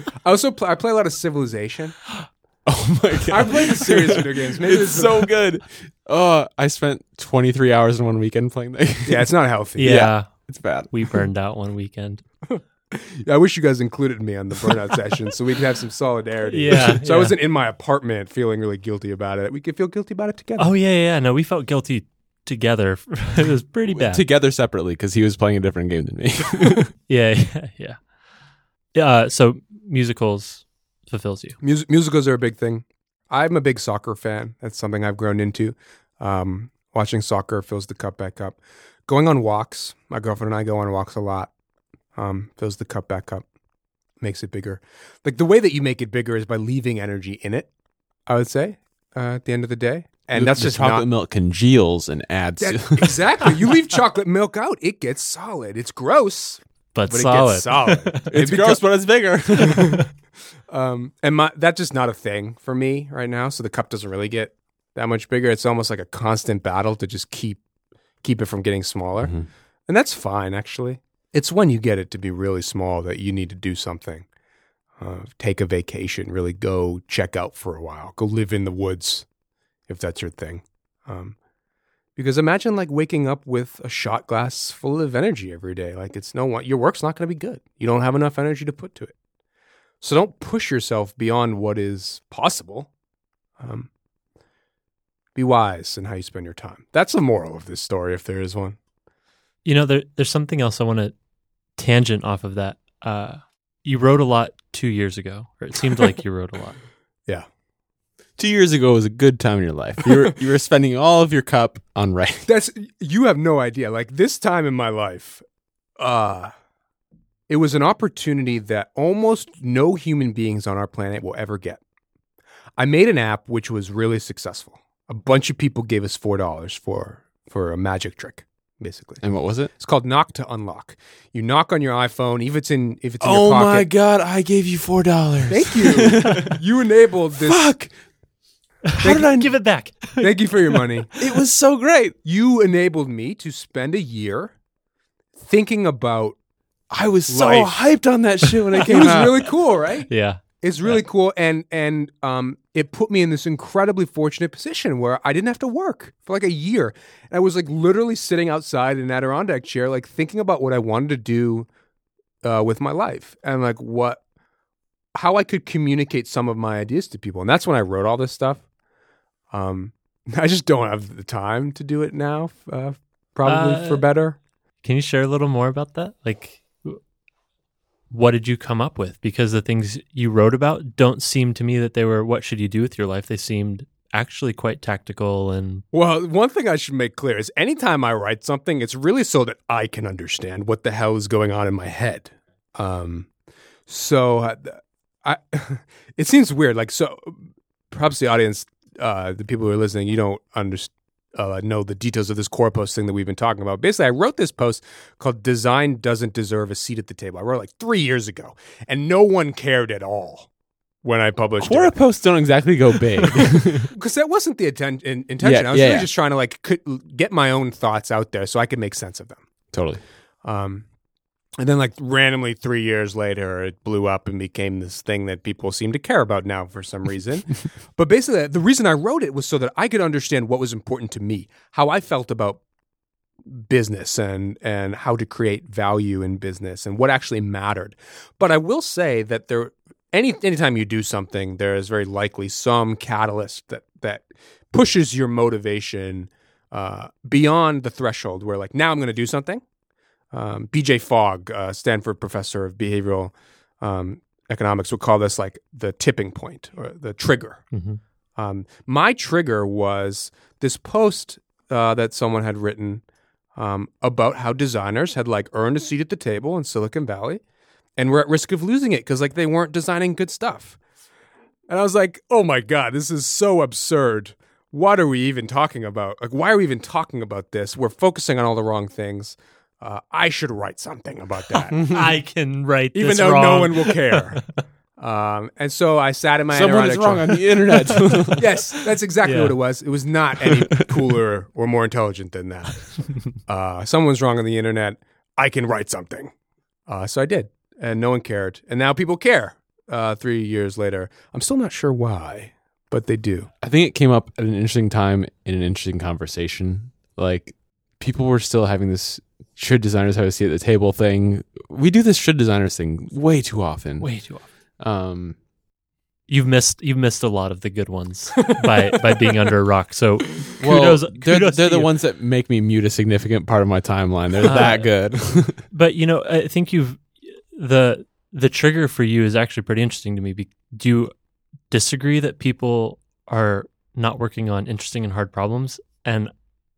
I also play, I play a lot of Civilization. Oh my god! I play the serious video games. Maybe it's so good. Oh, I spent 23 hours in one weekend playing that. yeah, it's not healthy. Yeah, It's bad. we burned out one weekend. I wish you guys included me on the burnout session so we could have some solidarity. Yeah, So I wasn't in my apartment feeling really guilty about it. We could feel guilty about it together. Oh yeah, yeah. yeah. No, we felt guilty together. it was pretty bad. Together separately because he was playing a different game than me. yeah, yeah, yeah. Yeah. Uh, so musicals fulfills you. Mus- musicals are a big thing. I'm a big soccer fan. That's something I've grown into. Um, watching soccer fills the cup back up. Going on walks. My girlfriend and I go on walks a lot. Um, fills the cup back up. Makes it bigger. Like the way that you make it bigger is by leaving energy in it. I would say uh, at the end of the day, and that's The just chocolate not milk congeals and adds. that, exactly. You leave chocolate milk out, it gets solid. It's gross, But, but solid. it gets solid. it's It gross, but it's bigger. Um, and my that's just not a thing for me right now. So the cup doesn't really get that much bigger. It's almost like a constant battle to just keep keep it from getting smaller, Mhm. and that's fine actually. It's when you get it to be really small that you need to do something. Uh, take a vacation, really go check out for a while, go live in the woods, if that's your thing. Um, because imagine like waking up with a shot glass full of energy every day. Like it's no one, your work's not going to be good. You don't have enough energy to put to it. So don't push yourself beyond what is possible. Um, be wise in how you spend your time. That's the moral of this story, if there is one. You know, there, there's something else I want to tangent off of that. Uh, you wrote a lot two years ago, or it seemed like you wrote a lot. Two years ago was a good time in your life. You were you were spending all of your cup on writing. That's you have no idea. Like this time in my life, uh it was an opportunity that almost no human beings on our planet will ever get. I made an app which was really successful. A bunch of people gave us four dollars for for a magic trick, basically. And what was it? It's called knock to unlock. You knock on your iPhone, if it's in if it's in your Oh my god! I gave you four dollars. Thank you. you enabled this. Fuck! How did I? Give it back. Thank you for your money. It was so great. You enabled me to spend a year thinking about. I was so Life. hyped on that shit when it It was really cool, right? Yeah. It's really cool, and and um, it put me in this incredibly fortunate position where I didn't have to work for like a year. And I was like literally sitting outside in an Adirondack chair, like thinking about what I wanted to do uh, with my life, and like what, how I could communicate some of my ideas to people. And that's when I wrote all this stuff. Um, I just don't have the time to do it now. Uh, probably Uh, for better. Can you share a little more about that? Like, what did you come up with? Because the things you wrote about don't seem to me that they were what should you do with your life. They seemed actually quite tactical and Well, one thing I should make clear is anytime I write something, it's really so that I can understand what the hell is going on in my head. Um, so uh, I, it seems weird. Like, so perhaps the audience, uh, the people who are listening, you don't understand. Uh, know the details of this Quora post thing that we've been talking about. Basically, I wrote this post called "Design Doesn't Deserve a Seat at the Table." I wrote it like three years ago, and no one cared at all when I published it Quora posts don't exactly go big. because that wasn't the atten- in- intention. Yeah, I was yeah, really yeah. just trying to like c- get my own thoughts out there so I could make sense of them. totally. Um, and then like randomly three years later, it blew up and became this thing that people seem to care about now for some reason. but basically, the reason I wrote it was so that I could understand what was important to me, how I felt about business and and how to create value in business and what actually mattered. But I will say that there any anytime you do something, there is very likely some catalyst that that pushes your motivation uh, beyond the threshold where like now I'm going to do something. Um, BJ Fogg, uh, Stanford professor of behavioral um, economics, would call this like the tipping point or the trigger. Mhm. Um, my trigger was this post uh, that someone had written um, about how designers had like earned a seat at the table in Silicon Valley and were at risk of losing it because like they weren't designing good stuff. And I was like, oh my God, this is so absurd. What are we even talking about? Like, why are we even talking about this? We're focusing on all the wrong things. Uh, I should write something about that, I can write even this though no one will care. um, and so I sat in my Someone is wrong on the internet. yes, that's exactly Yeah. what it was. It was not any cooler or more intelligent than that. Uh, someone's wrong on the internet. I can write something. Uh, so I did, and no one cared. And now people care. Uh, three years later, I'm still not sure why, but they do. I think it came up at an interesting time in an interesting conversation. Like people were still having this should designers have a seat at the table thing. We do this should designers thing way too often. Way too often. Um, You've missed you've missed a lot of the good ones by by being under a rock. So well, kudos, they're, kudos they're the you. ones that make me mute a significant part of my timeline. They're Uh, that good. But you know, I think you've the the trigger for you is actually pretty interesting to me. Do you disagree that people are not working on interesting and hard problems? And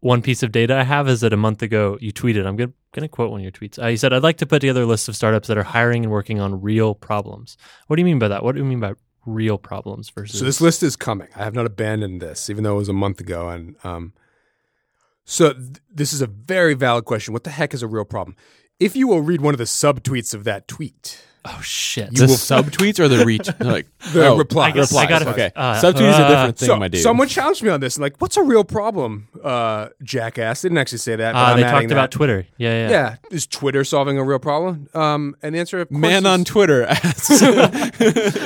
one piece of data I have is that a month ago you tweeted. I'm going to quote one of your tweets. Uh, you said, "I'd like to put together a list of startups that are hiring and working on real problems." What do you mean by that? What do you mean by real problems versus? So this list is coming. I have not abandoned this, even though it was a month ago. And um, so th- this is a very valid question. What the heck is a real problem? If you will read one of the subtweets of that tweet, oh shit! the subtweets or the reach? Like the oh, reply. I guess I replies. got okay. Uh, subtweets is a different thing, so my dude. someone challenged me on this, and like, what's a real problem, uh, jackass? Didn't actually say that. but Uh, I'm they adding talked about. Twitter. Yeah, yeah. Yeah, is Twitter solving a real problem? Um, and the answer, of course, Man is- on Twitter asks.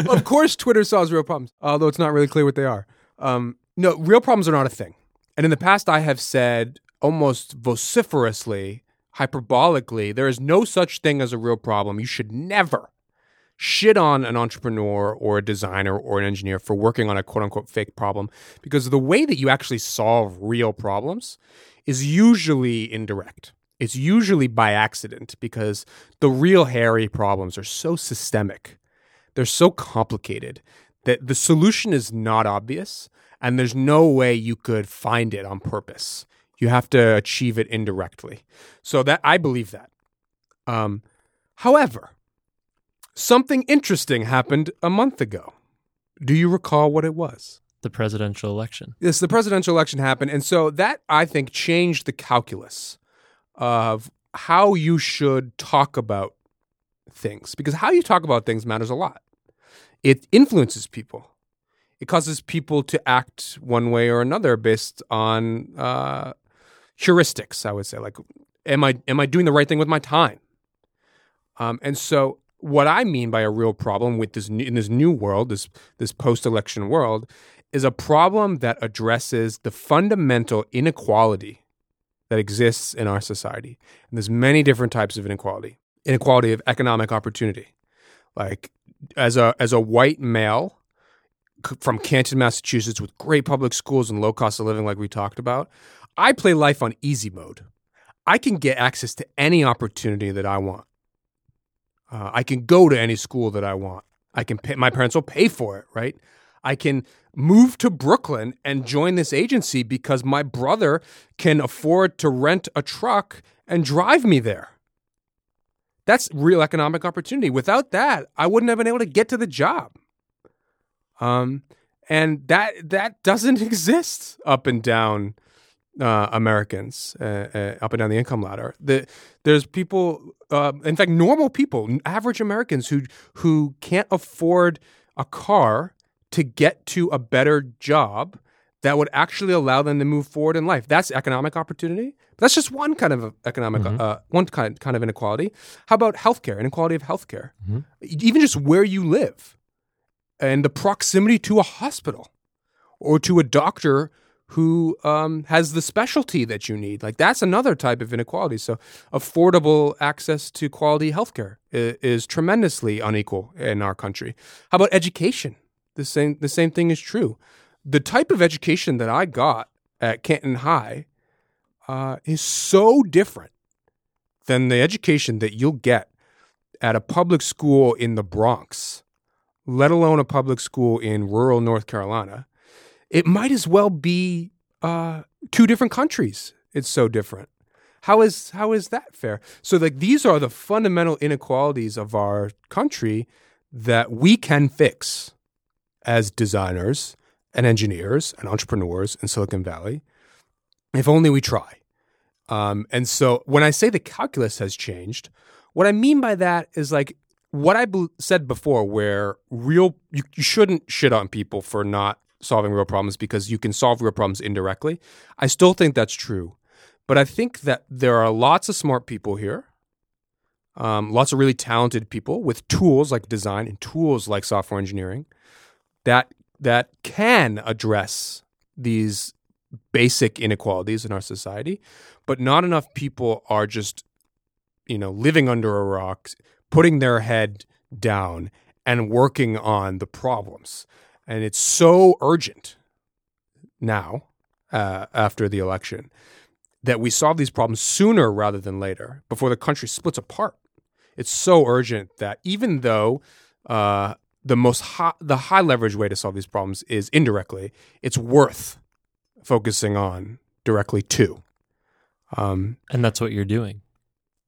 of course, Twitter solves real problems, although it's not really clear what they are. Um, no, real problems are not a thing. And in the past, I have said almost vociferously, hyperbolically, there is no such thing as a real problem. You should never shit on an entrepreneur or a designer or an engineer for working on a quote unquote fake problem because the way that you actually solve real problems is usually indirect. It's usually by accident because the real hairy problems are so systemic they're so complicated that the solution is not obvious and there's no way you could find it on purpose you have to achieve it indirectly so that i believe that um, however something interesting happened a month ago do you recall what it was The presidential election. Yes, the presidential election happened, and so that I think changed the calculus of how you should talk about things because how you talk about things matters a lot. It influences people. It causes people to act one way or another based on uh, heuristics. I would say, like, am I am I doing the right thing with my time? Um, and so, what I mean by a real problem with this in this new world, this this post election world, is a problem that addresses the fundamental inequality that exists in our society. And there's many different types of inequality. Inequality of economic opportunity. Like as a as a white male from Canton, Massachusetts with great public schools and low cost of living like we talked about, I play life on easy mode. I can get access to any opportunity that I want. Uh, I can go to any school that I want. I can pay, my parents will pay for it, right? I can move to Brooklyn and join this agency because my brother can afford to rent a truck and drive me there. That's real economic opportunity. Without that, I wouldn't have been able to get to the job. Um, and that that doesn't exist up and down uh, Americans, uh, uh, up and down the income ladder. The, there's people, uh, in fact, normal people, average Americans who who can't afford a car to get to a better job that would actually allow them to move forward in life. That's economic opportunity. That's just one kind of economic, uh, one kind kind of inequality. How about healthcare? Inequality of healthcare, even just where you live, and the proximity to a hospital or to a doctor who um, has the specialty that you need. Like that's another type of inequality. So affordable access to quality healthcare is, is tremendously unequal in our country. How about education? The same the same thing is true. The type of education that I got at Canton High uh, is so different than the education that you'll get at a public school in the Bronx, let alone a public school in rural North Carolina. It might as well be uh, two different countries. It's so different. How is how is that fair? So like these are the fundamental inequalities of our country that we can fix as designers and engineers and entrepreneurs in Silicon Valley, if only we try. Um, and so when I say the calculus has changed, what I mean by that is like what I bel said before, where real you, you shouldn't shit on people for not solving real problems because you can solve real problems indirectly. I still think that's true, but I think that there are lots of smart people here, um, lots of really talented people with tools like design and tools like software engineering that that can address these basic inequalities in our society, but not enough people are just you know, living under a rock, putting their head down and working on the problems. And it's so urgent now, uh, after the election, that we solve these problems sooner rather than later before the country splits apart. It's so urgent that even though uh, the most high, the high leverage way to solve these problems is indirectly, it's worth focusing on directly too. Um, And that's what you're doing.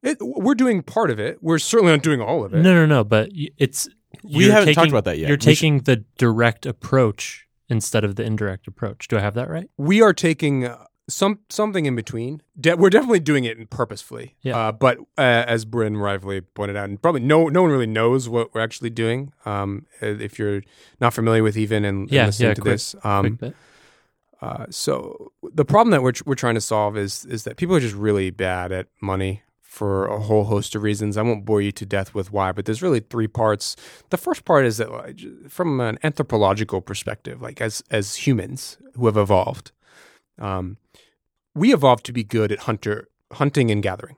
it, we're doing part of it. We're certainly not doing all of it. No, no, no. But it's We haven't talked about that yet. You're We should- taking the direct approach instead of the indirect approach. Do I have that right? we are taking uh, some something in between. De- we're definitely doing it purposefully. Yeah. Uh, but uh, as Bryn rightfully pointed out, and probably no no one really knows what we're actually doing. Um, if you're not familiar with even and, and listening yeah, to quick- this, um, uh, so the problem that we're we're trying to solve is is that people are just really bad at money for a whole host of reasons. I won't bore you to death with why, but there's really three parts. The first part is that from an anthropological perspective, like as as humans who have evolved, um, we evolved to be good at hunter hunting and gathering.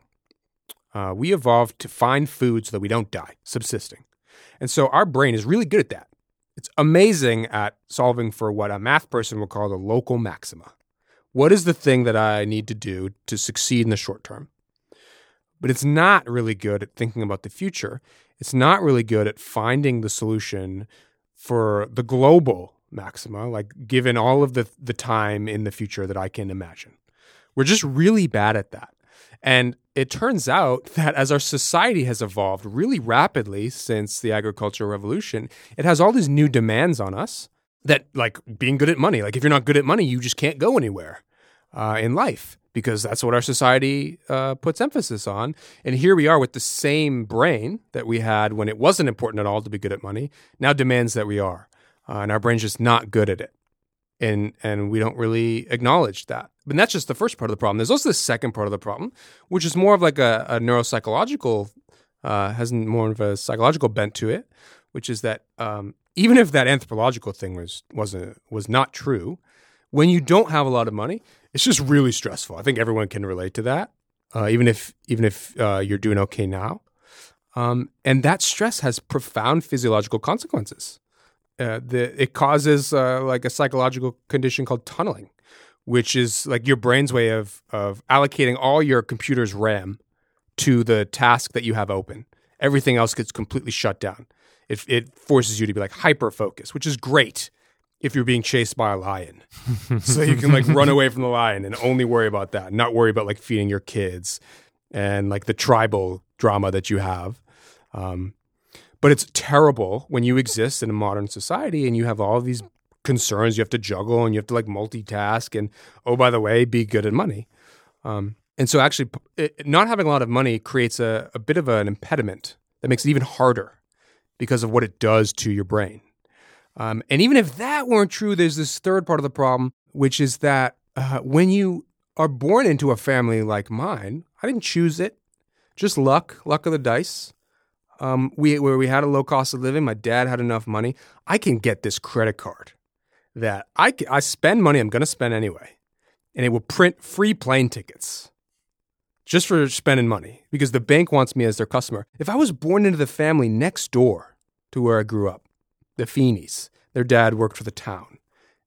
Uh, we evolved to find food so that we don't die, subsisting, and so our brain is really good at that. It's amazing at solving for what a math person would call the local maxima. What is the thing that I need to do to succeed in the short term? But it's not really good at thinking about the future. It's not really good at finding the solution for the global maxima, like given all of the, the time in the future that I can imagine. We're just really bad at that. And it turns out that as our society has evolved really rapidly since the agricultural revolution, it has all these new demands on us that, like being good at money. Like, if you're not good at money, you just can't go anywhere uh, in life because that's what our society uh, puts emphasis on. And here we are with the same brain that we had when it wasn't important at all to be good at money, now demands that we are. Uh, and our brain's just not good at it and and we don't really acknowledge that. But that's just the first part of the problem. There's also the second part of the problem, which is more of like a, a neuropsychological, uh, has more of a psychological bent to it, which is that um, even if that anthropological thing was wasn't was not true, when you don't have a lot of money, it's just really stressful. I think everyone can relate to that, uh, even if even if uh, you're doing okay now. Um, and that stress has profound physiological consequences uh, the it causes uh, like a psychological condition called tunneling, which is like your brain's way of of allocating all your computer's RAM to the task that you have open. Everything else gets completely shut down. It it forces you to be like hyper focused, which is great if you're being chased by a lion, so you can like run away from the lion and only worry about that, not worry about like feeding your kids and like the tribal drama that you have. Um, but it's terrible when you exist in a modern society and you have all these concerns you have to juggle and you have to like multitask and oh by the way be good at money. Um, and so actually it, not having a lot of money creates a, a bit of an impediment that makes it even harder because of what it does to your brain um, and even if that weren't true there's this third part of the problem which is that uh, when you are born into a family like mine i didn't choose it just luck luck of the dice um, we where we had a low cost of living. My dad had enough money. I can get this credit card that I ca- I spend money I'm going to spend anyway, and it will print free plane tickets just for spending money because the bank wants me as their customer. If I was born into the family next door to where I grew up, the Feeneys, their dad worked for the town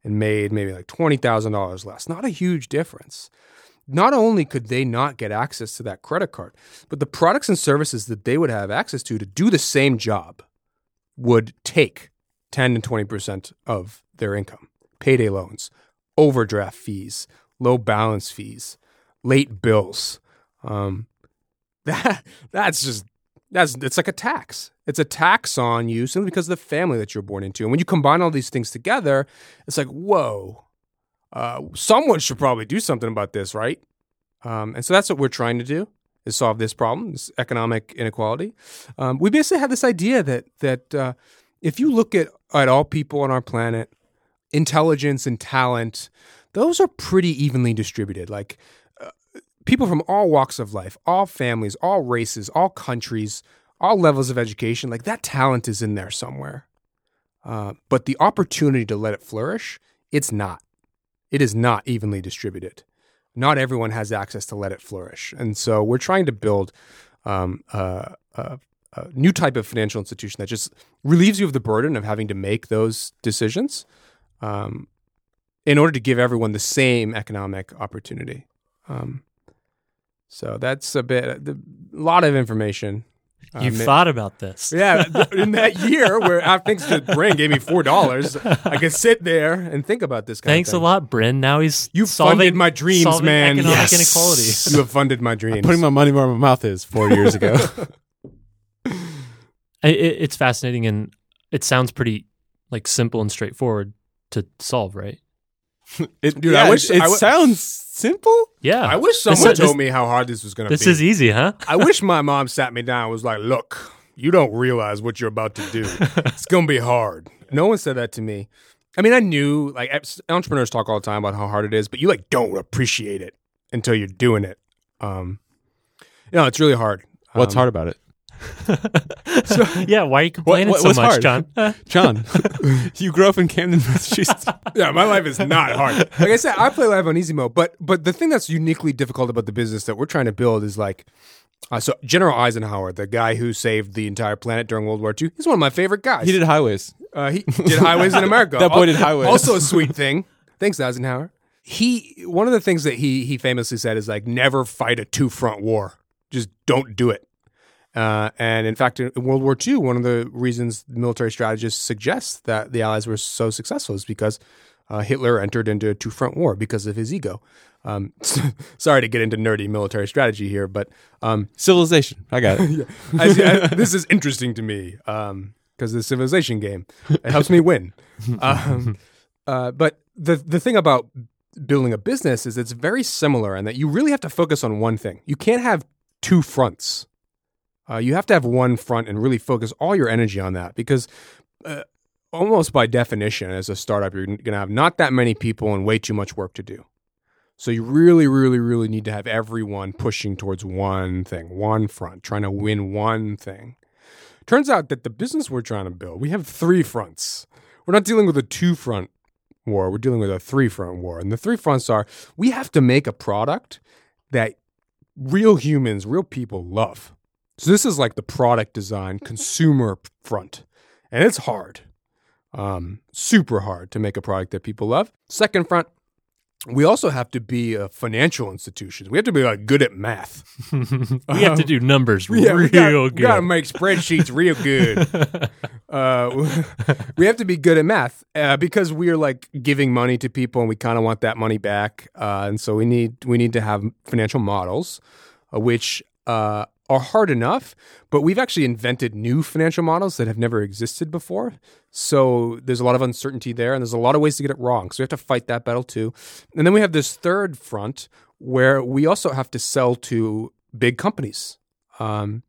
and made maybe like twenty thousand dollars less. Not a huge difference not only could they not get access to that credit card, but the products and services that they would have access to to do the same job would take 10 and 20% of their income. Payday loans, overdraft fees, low balance fees, late bills. Um, that that's just that's it's like a tax. It's a tax on you simply because of the family that you're born into. And when you combine all these things together, it's like, whoa, uh, someone should probably do something about this, right? Um, and so that's what we're trying to do is solve this problem, this economic inequality. Um, we basically have this idea that that uh, if you look at at all people on our planet, intelligence and talent, those are pretty evenly distributed. Like people from all walks of life, all families, all races, all countries, all levels of education, like that talent is in there somewhere. Uh, but the opportunity to let it flourish, it's not it is not evenly distributed. Not everyone has access to let it flourish. And so we're trying to build um, uh, uh, a new type of financial institution that just relieves you of the burden of having to make those decisions um, in order to give everyone the same economic opportunity. Um, so that's a bit, a lot of information. You Um, thought about this. yeah, in that year where uh, thanks to Bryn gave me four dollars, I could sit there and think about this. Kind Thanks of Thanks a lot, Bryn. Now he's You've solving funded my dreams, solving man. Economic Yes. inequality. You have funded my dreams. Putting my money where my mouth is four years ago. It, it's fascinating and it sounds pretty like simple and straightforward to solve, right? It, Dude, I wish- it, it I w- sounds simple. Yeah. I wish someone this- told me how hard this was going to be. This is easy, huh? I wish my mom sat me down and was like, "Look, you don't realize what you're about to do. It's going to be hard." No one said that to me. I mean, I knew like entrepreneurs talk all the time about how hard it is, but you like don't appreciate it until you're doing it. Um, you know, it's really hard. What's Um, hard about it, yeah. Why are you complaining what so much, hard? John? John? you grew up in Canton, Massachusetts. yeah, my life is not hard. Like I said, I play life on easy mode, but but the thing that's uniquely difficult about the business that we're trying to build is like, uh, so General Eisenhower, the guy who saved the entire planet during World War II, he's one of my favorite guys. he did highways. Uh, he did highways in America. That boy did highways. Also a sweet thing. Thanks, Eisenhower. He one of the things that he he famously said is like never fight a two front war. Just don't do it. Uh, and in fact, in World War II, one of the reasons military strategists suggest that the Allies were so successful is because uh, Hitler entered into a two front war because of his ego. Um, sorry to get into nerdy military strategy here, but um, Civilization. I got it. I see, I- this is interesting to me because the civilization game it helps me win. Um, uh, but the the thing about building a business is it's very similar in that you really have to focus on one thing. You can't have two fronts. Uh, you have to have one front and really focus all your energy on that because. Uh, Almost by definition, as a startup, you're going to have not that many people and way too much work to do. So you really, really, really need to have everyone pushing towards one thing, one front, trying to win one thing. Turns out that the business we're trying to build, we have three fronts. We're not dealing with a two front war, we're dealing with a three front war. And the three fronts are we have to make a product that real humans, real people love. So this is like the product design consumer front. And it's hard. Um, super hard to make a product that people love. Second front, we also have to be a financial institution. We have to be like good at math. we have to do numbers Yeah, real we gotta, good. We gotta make spreadsheets real good. uh, we have to be good at math uh, because we are like giving money to people, and we kind of want that money back. Uh, and so we need we need to have financial models, uh, which uh, are hard enough. But we've actually invented new financial models that have never existed before. So there's a lot of uncertainty there, and there's a lot of ways to get it wrong. So we have to fight that battle too. And then we have this third front where we also have to sell to big companies. Um,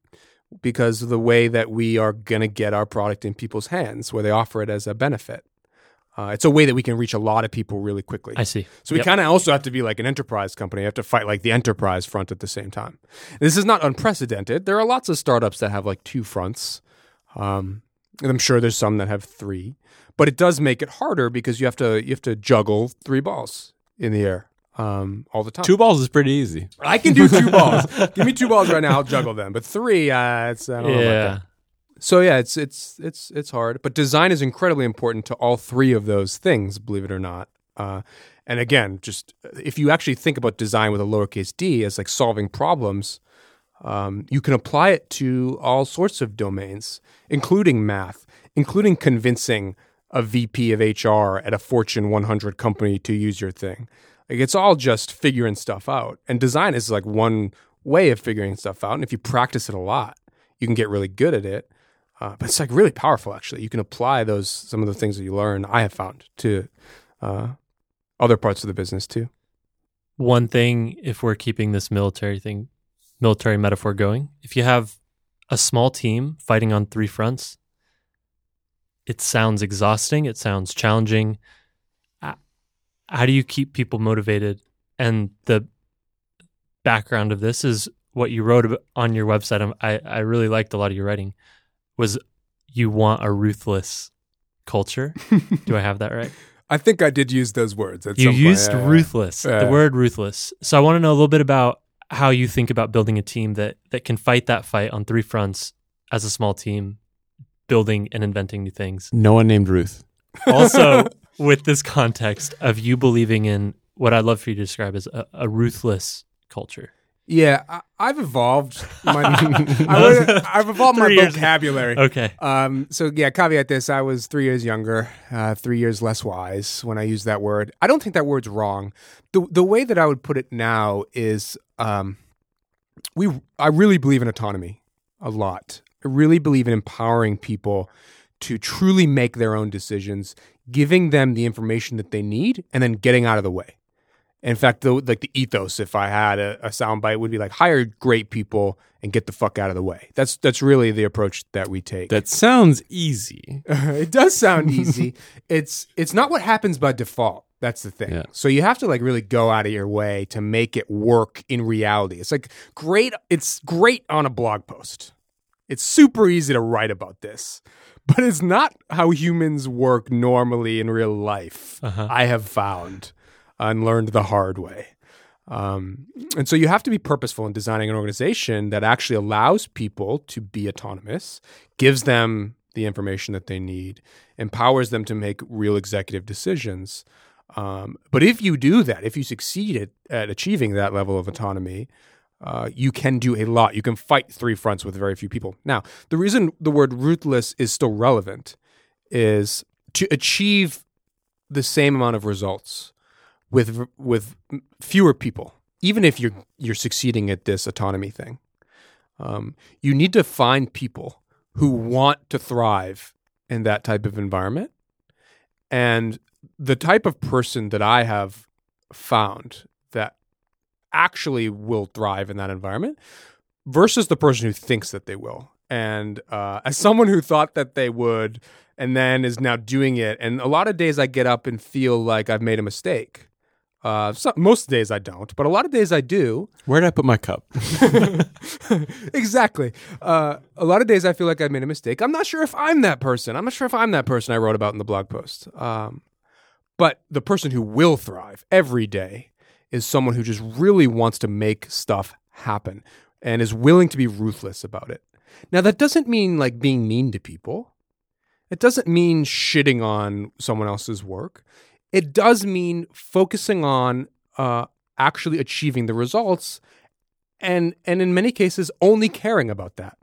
because of the way that we are going to get our product in people's hands, where they offer it as a benefit. Uh, it's a way that we can reach a lot of people really quickly. I see. So we Yep. kind of also have to be like an enterprise company. We have to fight like the enterprise front at the same time. This is not unprecedented. There are lots of startups that have like two fronts. Um, and I'm sure there's some that have three, but it does make it harder because you have to you have to juggle three balls in the air um, all the time. Two balls is pretty easy. I can do two balls. Give me two balls right now. I'll juggle them. But three, uh, it's I don't know about that. So yeah, it's it's it's it's hard, but design is incredibly important to all three of those things. Believe it or not. Uh, and again, just if you actually think about design with a lowercase d as like solving problems, um, you can apply it to all sorts of domains, including math, including convincing a VP of HR at a Fortune 100 company to use your thing. Like it's all just figuring stuff out, and design is like one way of figuring stuff out. And if you practice it a lot, you can get really good at it. Uh, but it's like really powerful, actually. You can apply those some of the things that you learn. I have found to uh, other parts of the business too. One thing, if we're keeping this military thing, military metaphor going, if you have a small team fighting on three fronts, it sounds exhausting. It sounds challenging. How do you keep people motivated? And the background of this is what you wrote on your website. I, I really liked a lot of your writing. Was you want a ruthless culture? do I have that right? I think I did use those words. At you some used Yeah, yeah. ruthless Yeah. the word ruthless so i want to know a little bit about how you think about building a team that that can fight that fight on three fronts as a small team, building and inventing new things. No one named Ruth. Also, with this context of you believing in what I'd love for you to describe as a, a ruthless culture. Yeah, I, I've evolved. My, I I've evolved my vocabulary. Okay. Um, so yeah, caveat this: I was three years younger, uh, three years less wise when I used that word. I don't think that word's wrong. the The way that I would put it now is, um, we I really believe in autonomy a lot. I really believe in empowering people to truly make their own decisions, giving them the information that they need, and then getting out of the way. In fact, the, like the ethos, if I had a, a soundbite, would be like hire great people and get the fuck out of the way. That's that's really the approach that we take. That sounds easy. it does sound easy. it's it's not what happens by default. That's the thing. Yeah. So you have to like really go out of your way to make it work in reality. It's like great it's great on a blog post. It's super easy to write about this. But it's not how humans work normally in real life. Uh-huh. I have found and learned the hard way. Um, and so you have to be purposeful in designing an organization that actually allows people to be autonomous, gives them the information that they need, empowers them to make real executive decisions. Um, but if you do that, if you succeed at, at achieving that level of autonomy, uh, you can do a lot. You can fight three fronts with very few people. Now, the reason the word ruthless is still relevant is to achieve the same amount of results with with fewer people, even if you're you're succeeding at this autonomy thing. Um, you need to find people who want to thrive in that type of environment, and the type of person that I have found that actually will thrive in that environment versus the person who thinks that they will. And uh, as someone who thought that they would and then is now doing it, and a lot of days I get up and feel like I've made a mistake. Uh, most days I don't, but a lot of days I do. Where did I put my cup? exactly. Uh, a lot of days I feel like I've made a mistake. I'm not sure if I'm that person. I'm not sure if I'm that person I wrote about in the blog post. Um, but the person who will thrive every day is someone who just really wants to make stuff happen and is willing to be ruthless about it. Now, that doesn't mean like being mean to people. It doesn't mean shitting on someone else's work. It does mean focusing on uh, actually achieving the results and and in many cases only caring about that.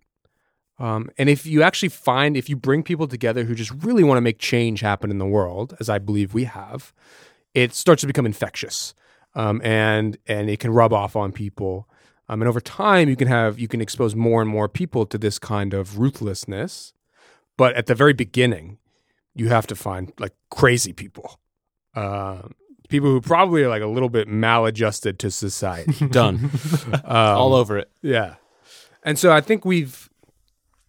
Um, and if you actually find if you bring people together who just really want to make change happen in the world, as I believe we have, it starts to become infectious, um, and and it can rub off on people. Um, and over time, you can have you can expose more and more people to this kind of ruthlessness. But at the very beginning, you have to find like crazy people, uh, people who probably are like a little bit maladjusted to society. Done. Um, All over it. yeah. And so I think we've,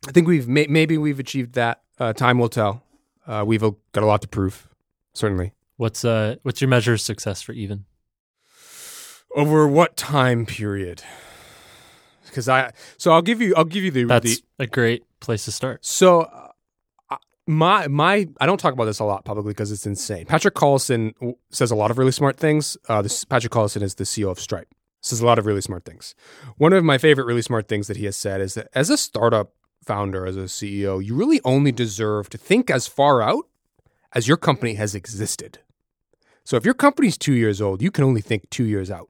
I think we've may, maybe we've achieved that. Uh, time will tell. Uh, we've got a lot to prove, certainly. What's uh what's your measure of success for even? Over what time period? Because I, so I'll give you, I'll give you the, That's the a great place to start. so uh, I- my my I don't talk about this a lot publicly because it's insane. Patrick Collison says a lot of really smart things. Uh, this Patrick Collison is the CEO of Stripe. Says a lot of really smart things. One of my favorite really smart things that he has said is that as a startup founder, as a CEO, you really only deserve to think as far out as your company has existed. So if your company's two years old, you can only think two years out.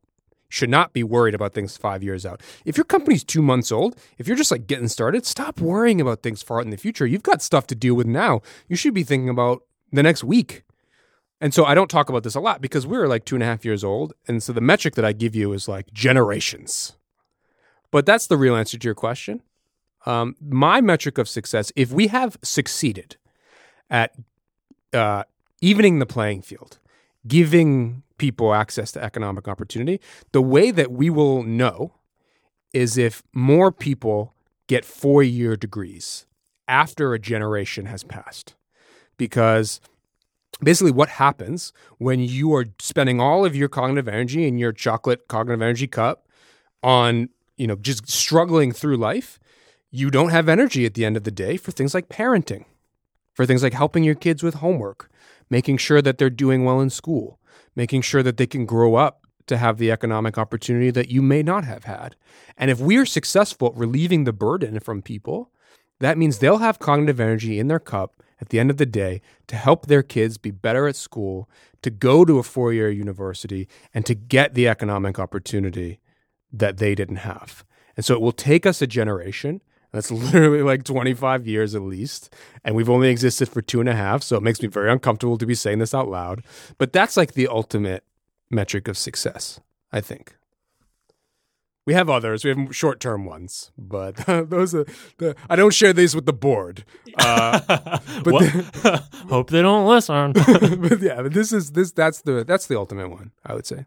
Should not be worried about things five years out. If your company's two months old, if you're just like getting started, stop worrying about things far out in the future. You've got stuff to deal with now. You should be thinking about the next week. And so I don't talk about this a lot because we're like two and a half years old. And so the metric that I give you is like generations. But that's the real answer to your question. Um, my metric of success, if we have succeeded at uh, evening the playing field, giving people access to economic opportunity, the way that we will know is if more people get four year degrees after a generation has passed. Because basically, what happens when you are spending all of your cognitive energy in your chocolate cognitive energy cup on, you know, just struggling through life, you don't have energy at the end of the day for things like parenting, for things like helping your kids with homework, making sure that they're doing well in school, making sure that they can grow up to have the economic opportunity that you may not have had. And if we are successful at relieving the burden from people, that means they'll have cognitive energy in their cup at the end of the day to help their kids be better at school, to go to a four year university, and to get the economic opportunity that they didn't have. And so it will take us a generation. That's literally like 25 years at least. And we've only existed for two and a half. So it makes me very uncomfortable to be saying this out loud. But that's like the ultimate metric of success, I think. We have others. We have short term ones, but those are the. I don't share these with the board. Uh, but, the- hope they don't listen. but yeah, but this is this. That's the that's the ultimate one. I would say.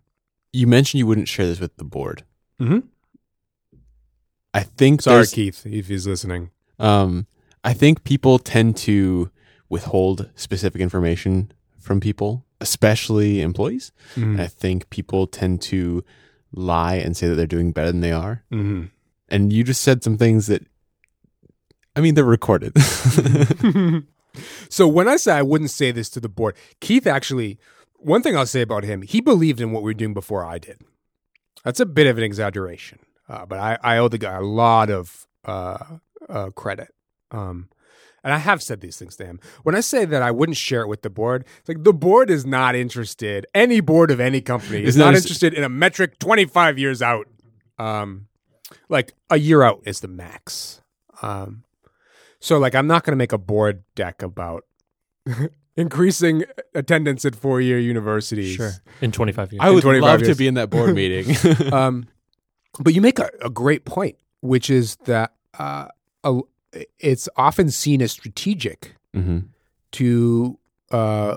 You mentioned you wouldn't share this with the board. Mm-hmm. I think Sorry, Keith, if he's listening. Um, I think people tend to withhold specific information from people, especially employees. Mm-hmm. I think people tend to lie and say that they're doing better than they are. Mm-hmm. And you just said some things that, I mean, they're recorded. so when I say I wouldn't say this to the board, Keith actually, one thing I'll say about him, he believed in what we were doing before I did. That's a bit of an exaggeration, uh, but I, I owe the guy a lot of uh, uh, credit. Um, and I have said these things to him. When I say that I wouldn't share it with the board, it's like the board is not interested. Any board of any company is not not interested in a metric 25 years out. Um, like a year out is the max. Um, so like I'm not going to make a board deck about increasing attendance at four year universities. Sure. In 25 years. I would 25 love to be in that board meeting. Um, but you make a, a great point, which is that uh, a, it's often seen as strategic hmm to uh,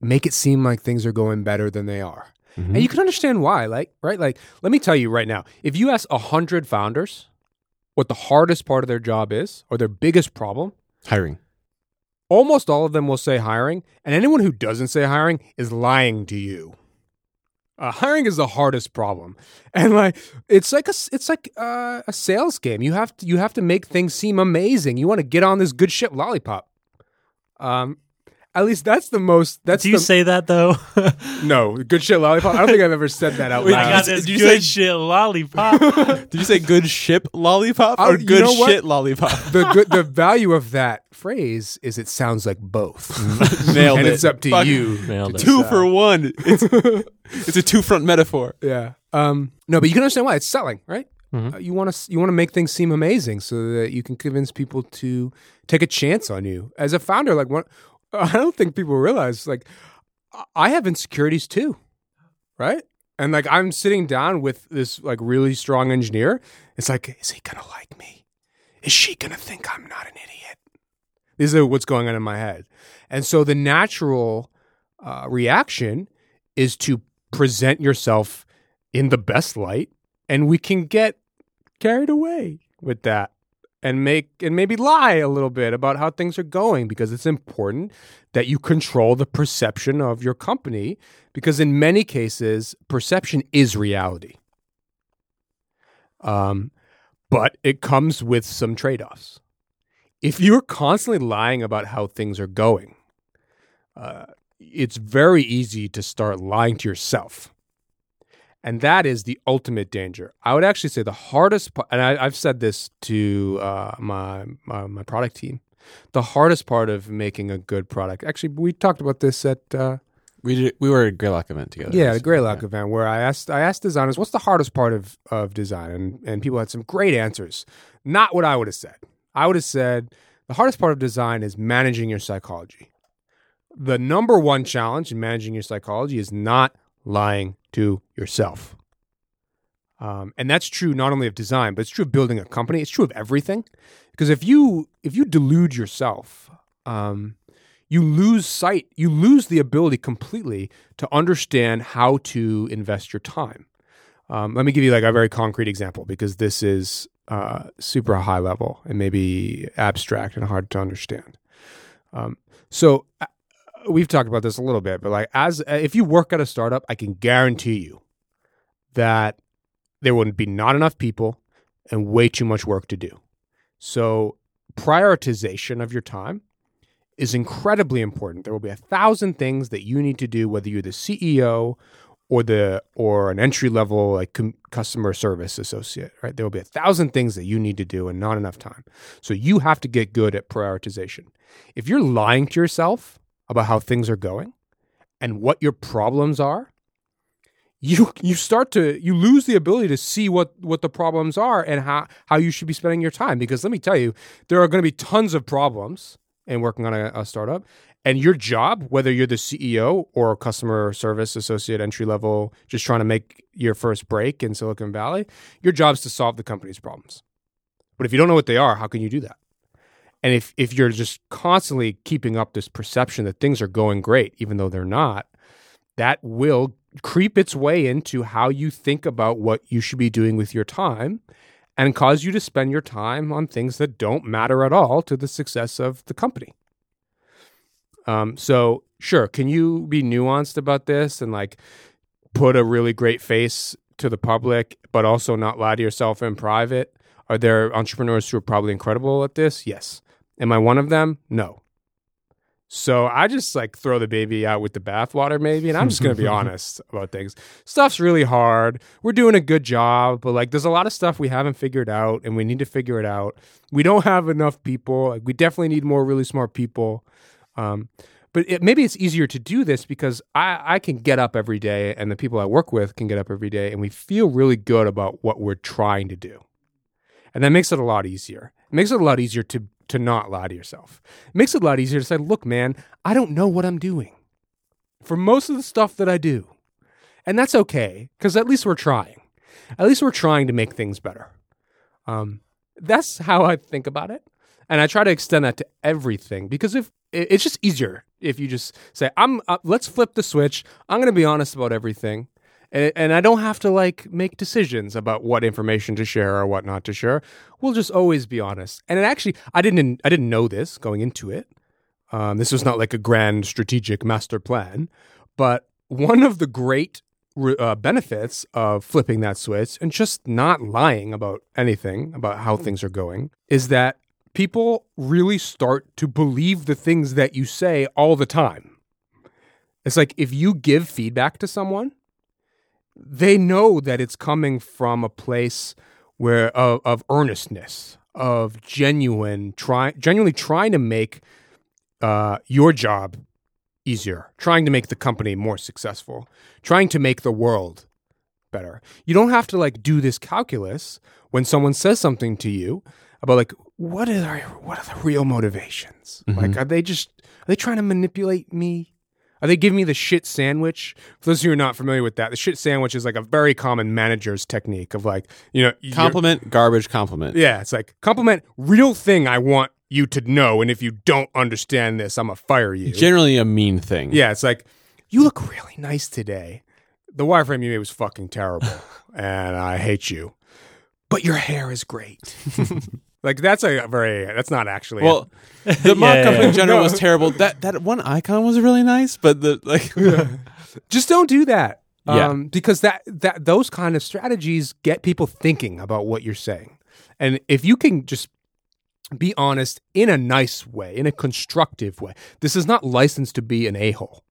make it seem like things are going better than they are. Mhm. And you can understand why, like, right? Like, let me tell you right now if you ask 100 founders what the hardest part of their job is or their biggest problem, Hiring. almost all of them will say hiring. And anyone who doesn't say hiring is lying to you. Uh, hiring is the hardest problem, and like it's like a it's like uh, a sales game. You have to you have to make things seem amazing. You want to get on this good ship lollipop. Um, at least that's the most. That's Do you the, say that though? no good shit lollipop. I don't think I've ever said that out loud. I got Did this you good say- shit lollipop. Did you say good ship lollipop or you good know shit lollipop? the good, the value of that phrase is it sounds like both, Nailed and it. it's up to Fuck. you. Nailed it. Two for one. It's, it's a two front metaphor. Yeah. Um, no, but you can understand why it's selling, right? Mhm. Uh, you want to you want to make things seem amazing so that you can convince people to take a chance on you as a founder. Like what I don't think people realize like I- have insecurities too, right? And like I'm sitting down with this like really strong engineer. It's like, is he gonna like me? Is she gonna think I'm not an idiot? These are what's going on in my head. And so the natural uh, reaction is to present yourself in the best light and we can get carried away with that and make and maybe lie a little bit about how things are going because it's important that you control the perception of your company because in many cases perception is reality. Um, but it comes with some trade-offs. If you're constantly lying about how things are going uh, it's very easy to start lying to yourself and that is the ultimate danger. I would actually say the hardest part, and I, I've said this to uh, my, my my product team, the hardest part of making a good product. Actually, we talked about this at uh, We did, we were at a Greylock event together. yeah the Greylock event where I asked I asked designers what's the hardest part of of design, and and people had some great answers. Not what I would have said. I would have said the hardest part of design is managing your psychology. The number one challenge in managing your psychology is not lying to yourself. Um, and that's true not only of design, but it's true of building a company. It's true of everything. Because if you if you delude yourself, um, you lose sight, you lose the ability completely to understand how to invest your time. Um, let me give you like a very concrete example because this is uh, super high level and maybe abstract and hard to understand. Um, so uh, we've talked about this a little bit, but like as uh, if you work at a startup, I can guarantee you that there would be not enough people and way too much work to do. So prioritization of your time is incredibly important. There will be a thousand things that you need to do, whether you're the CEO or the or an entry level like com- customer service associate, right? There will be a thousand things that you need to do and not enough time. So you have to get good at prioritization. If you're lying to yourself about how things are going and what your problems are, you you start to you lose the ability to see what what the problems are and how how you should be spending your time. Because let me tell you there are going to be tons of problems in working on a, a startup and your job whether you're the ceo or customer service associate entry level just trying to make your first break in silicon valley your job is to solve the company's problems. But if you don't know what they are how can you do that and if if you're just constantly keeping up this perception that things are going great even though they're not that will creep its way into how you think about what you should be doing with your time and cause you to spend your time on things that don't matter at all to the success of the company. Um, so, sure, can you be nuanced about this and like put a really great face to the public, but also not lie to yourself in private? Are there entrepreneurs who are probably incredible at this? Yes. Am I one of them? No. So I just like throw the baby out with the bathwater, maybe, and I'm just gonna be honest about things. Stuff's really hard. We're doing a good job, but like there's a lot of stuff we haven't figured out, and we need to figure it out. We don't have enough people. Like we definitely need more really smart people. Um, but it, maybe it's easier to do this because I, I can get up every day, and the people I work with can get up every day, and we feel really good about what we're trying to do, and that makes it a lot easier. It makes it a lot easier to to not lie to yourself. It makes it a lot easier to say, look, man, I don't know what I'm doing for most of the stuff that I do. And that's okay, because at least we're trying. At least we're trying to make things better. Um, that's how I think about it. And I try to extend that to everything because if it's just easier if you just say, I'm, uh, let's flip the switch. I'm going to be honest about everything and, and I don't have to like make decisions about what information to share or what not to share. We'll just always be honest. And it actually, I didn't, I didn't know this going into it. Um, this was not like a grand strategic master plan, but one of the great uh, benefits of flipping that switch and just not lying about anything about how things are going is that people really start to believe the things that you say all the time. It's like if you give feedback to someone they know that it's coming from a place where of, of earnestness, of genuine try, genuinely trying to make uh, your job easier, trying to make the company more successful, trying to make the world better. You don't have to like do this calculus when someone says something to you about like what are what are the real motivations? Mm-hmm. Like are they just are they trying to manipulate me? Are they giving me the shit sandwich? For those of you who are not familiar with that, the shit sandwich is like a very common manager's technique of like, you know, compliment, garbage, compliment. Yeah, it's like compliment, real thing I want you to know. And if you don't understand this, I'm going to fire you. Generally a mean thing. Yeah, it's like, you look really nice today. The wireframe you made was fucking terrible. and I hate you. But your hair is great. Like that's a very that's not actually well. The mock yeah, up yeah. in general no. was terrible. That that one icon was really nice, but the like just don't do that. Yeah. Um, because that that those kind of strategies get people thinking about what you're saying, and if you can just be honest in a nice way, in a constructive way. This is not licensed to be an a hole.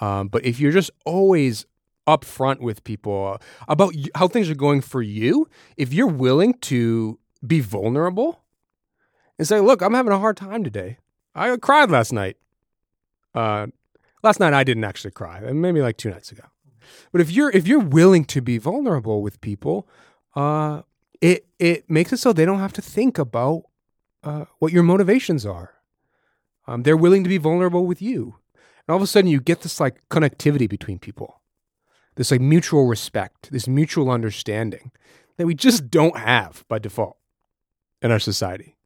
Um, but if you're just always upfront with people about how things are going for you, if you're willing to be vulnerable and say, look, I'm having a hard time today. I cried last night. Uh, last night I didn't actually cry, maybe like two nights ago. But if you're if you're willing to be vulnerable with people, uh, it it makes it so they don't have to think about uh, what your motivations are. Um, they're willing to be vulnerable with you, and all of a sudden you get this like connectivity between people, this like mutual respect, this mutual understanding that we just don't have by default in our society.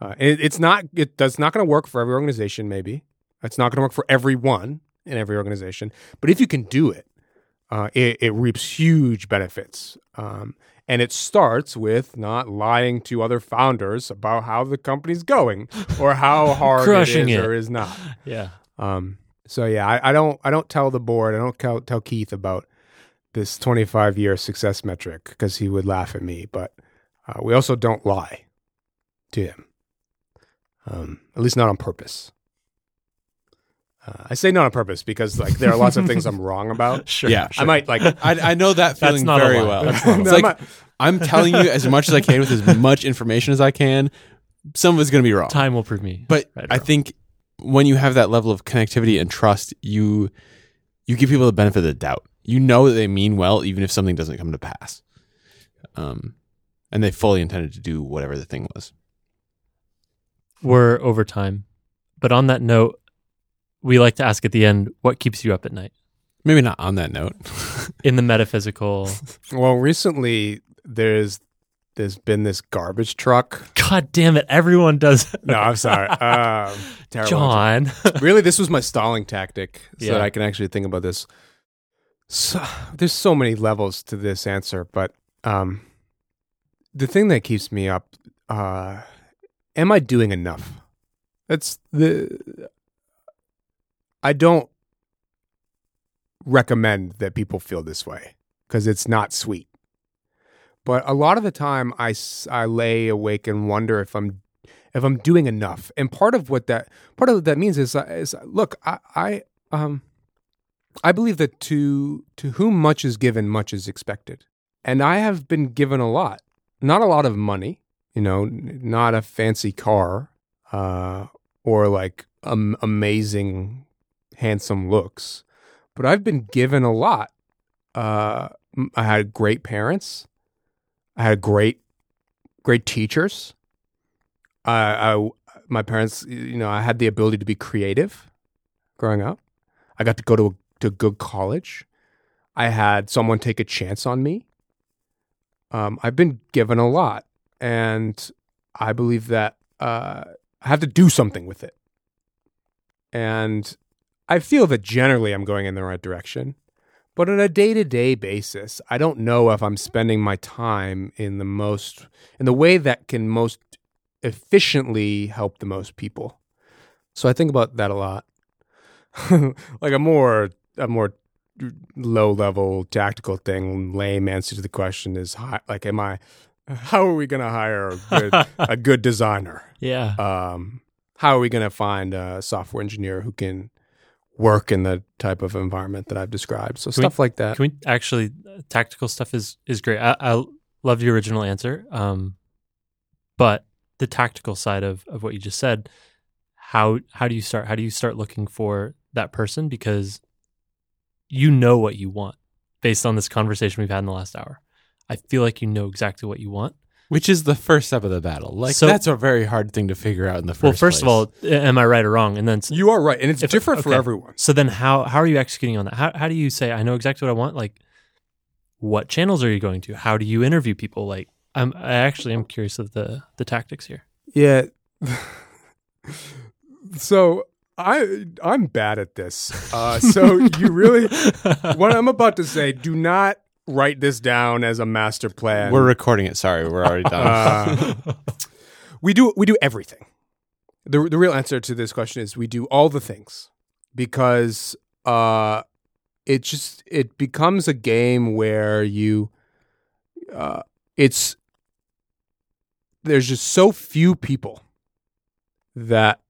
Uh, it, it's not it, that's not going to work for every organization. Maybe it's not going to work for everyone in every organization. But if you can do it, uh, it, it, reaps huge benefits. Um, and it starts with not lying to other founders about how the company's going or how hard Crushing it is it. or is not. Yeah. Um, so yeah, I, I, don't I don't tell the board I don't tell, tell Keith about this 25 year success metric because he would laugh at me. But uh, we also don't lie to him, um, at least not on purpose. Uh, I say not on purpose because like there are lots of things I'm wrong about. Sure. Yeah, I might like I, I know that feeling not very lie. well. That's not It's like I'm telling you as much as I can with as much information as I can. Some of it's going to be wrong. Time will prove me. But right I wrong. think when you have that level of connectivity and trust, you you give people the benefit of the doubt. You know that they mean well, even if something doesn't come to pass. Um, and they fully intended to do whatever the thing was. we're over time. But on that note, we like to ask at the end, what keeps you up at night? Maybe not on that note. In the metaphysical. well recently there's there's been this garbage truck. God damn it. Everyone does. No, I'm sorry. Um, terrible. John. really, this was my stalling tactic so Yeah. that I can actually think about this. So, there's so many levels to this answer, but um, the thing that keeps me up, uh, am I doing enough? That's the. I don't recommend that people feel this way because it's not sweet. But a lot of the time, I, I lay awake and wonder if I'm if I'm doing enough. And part of what that part of what that means is, uh, is look, I, I um I believe that to to whom much is given, much is expected. And I have been given a lot. Not a lot of money, you know, not a fancy car, uh, or like um, amazing, handsome looks, but I've been given a lot. Uh, I had great parents. I had great, great teachers. I, I, my parents, you know, I had the ability to be creative growing up. I got to go to a, to a good college. I had someone take a chance on me. Um, I've been given a lot, and I believe that uh, I have to do something with it. And I feel that generally I'm going in the right direction. But on a day to day basis, I don't know if I'm spending my time in the most, in the way that can most efficiently help the most people. So I think about that a lot. like a more, a more low level tactical thing, lame answer to the question is hi- like, am I, how are we going to hire a good, a good designer? yeah. um, how are we going to find a software engineer who can work in the type of environment that I've described? So Can we- stuff like that. Can we actually tactical stuff is is great. I, I love the original answer. Um, but the tactical side of of what you just said, how how do you start? How do you start looking for that person because you know what you want based on this conversation we've had in the last hour. I feel like you know exactly what you want. Which is the first step of the battle. Like So- that's a very hard thing to figure out in the first. well, first of all, am I right or wrong? And then you are right, and it's If- different for everyone. So then how how are you executing on that? How how do you say I know exactly what I want? Like what channels are you going to? How do you interview people? Like I'm I actually am curious of the the tactics here. Yeah. so I I'm bad at this. Uh, so you really what I'm about to say, do not write this down as a master plan. we're recording it. Sorry, we're already done. Uh, we do we do everything. The the real answer to this question is we do all the things because uh it just it becomes a game where you uh it's there's just so few people that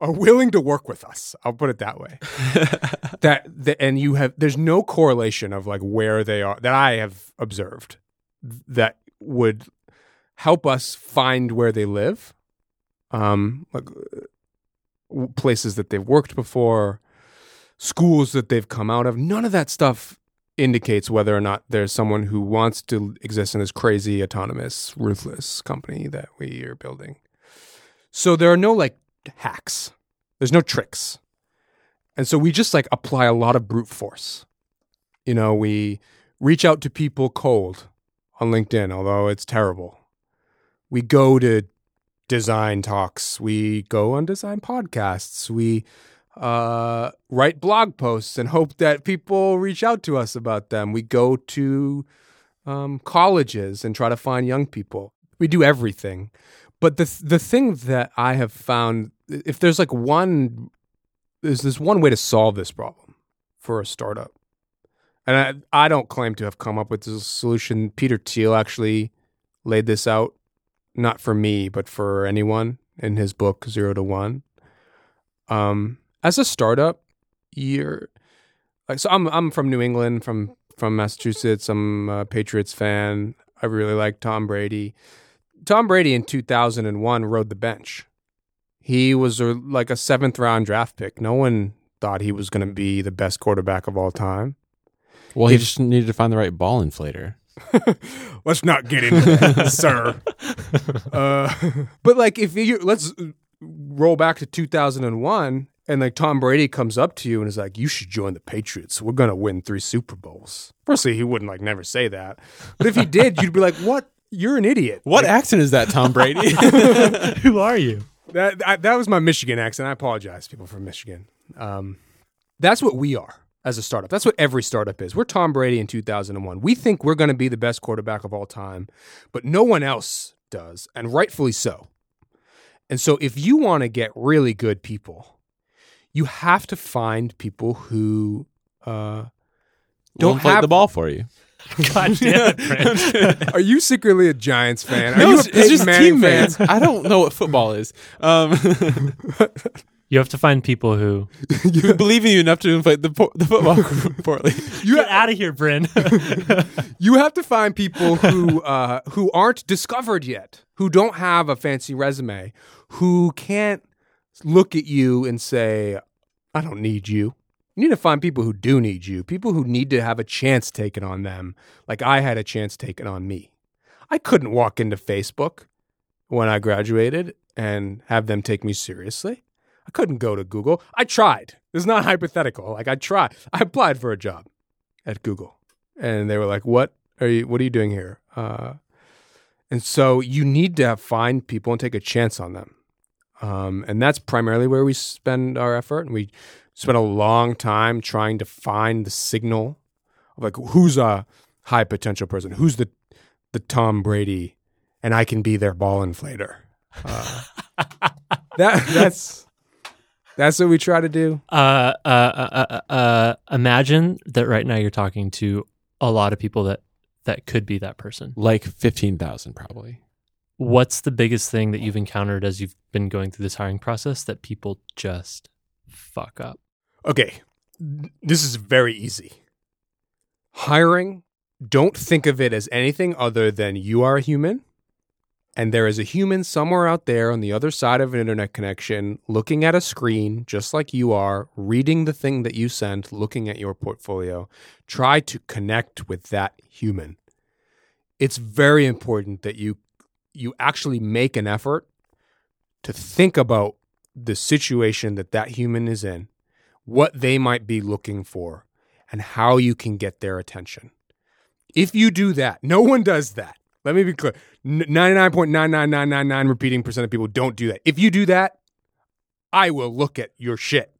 are willing to work with us. I'll put it that way that the, and you have there's no correlation of like where they are that I have observed that would help us find where they live, um, like uh, places that they've worked before, schools that they've come out of. None of that stuff indicates whether or not there's someone who wants to exist in this crazy, autonomous, ruthless company that we are building. So there are no like hacks. There's no tricks. And so we just like apply a lot of brute force. You know, we reach out to people cold on LinkedIn, although it's terrible. We go to design talks, we go on design podcasts, we uh, write blog posts and hope that people reach out to us about them. We go to um, colleges and try to find young people. We do everything. But the the thing that I have found, if there's like one there's this one way to solve this problem for a startup. And I, I don't claim to have come up with this solution. Peter Thiel actually laid this out, not for me, but for anyone in his book, Zero to One. Um, as a startup, you're like so. I'm I'm from New England, from from Massachusetts. I'm a Patriots fan. I really like Tom Brady. Tom Brady in 2001 rode the bench. He was a, like a seventh round draft pick. No one thought he was going to be the best quarterback of all time. Well, he If- just needed to find the right ball inflator. Let's not get into that, sir. Uh, but like, if you let's roll back to 2001, and like Tom Brady comes up to you and is like, "You should join the Patriots. We're gonna win three Super Bowls." Firstly, he wouldn't like never say that, but if he did, you'd be like, "What? You're an idiot." What accent is that, Tom Brady? Who are you? That I, that was my Michigan accent. I apologize, people from Michigan. Um, that's what we are as a startup. That's what every startup is. We're Tom Brady in 2001. We think we're going to be the best quarterback of all time, but no one else does, and rightfully so. And so, if you want to get really good people, you have to find people who uh, Don't don't fight have the ball for you. God damn it, Brent. Are you secretly a Giants fan? Are No, you a it's, it's just Manning team fan? fans. I don't know what football is. Um, You have to find people who who believe in you enough to fight the po- the football poorly. You get out of here, Bryn. you have to find people who uh, who aren't discovered yet, who don't have a fancy resume, who can't look at you and say, "I don't need you." You need to find people who do need you, people who need to have a chance taken on them, like I had a chance taken on me. I couldn't walk into Facebook when I graduated and have them take me seriously. I couldn't go to Google. I tried. It's not hypothetical. Like I tried. I applied for a job at Google and they were like, "What are you? What are you doing here?" Uh, and so you need to find people and take a chance on them, um, and that's primarily where we spend our effort. And we spend a long time trying to find the signal of like who's a high potential person, who's the the Tom Brady, and I can be their ball inflator. Uh, that that's that's what we try to do. uh, uh, uh, uh, uh, imagine that right now you're talking to a lot of people that that could be that person. Like fifteen thousand, probably. What's the biggest thing that you've encountered as you've been going through this hiring process that people just fuck up? Okay, this is very easy. Hiring, don't think of it as anything other than you are a human, and there is a human somewhere out there on the other side of an internet connection looking at a screen just like you are, reading the thing that you sent, looking at your portfolio. Try to connect with that human. It's very important that you you actually make an effort to think about the situation that that human is in what they might be looking for and how you can get their attention. If you do that, no one does that. Let me be clear. N- 99.99999 repeating percent of people don't do that. If you do that, I will look at your shit.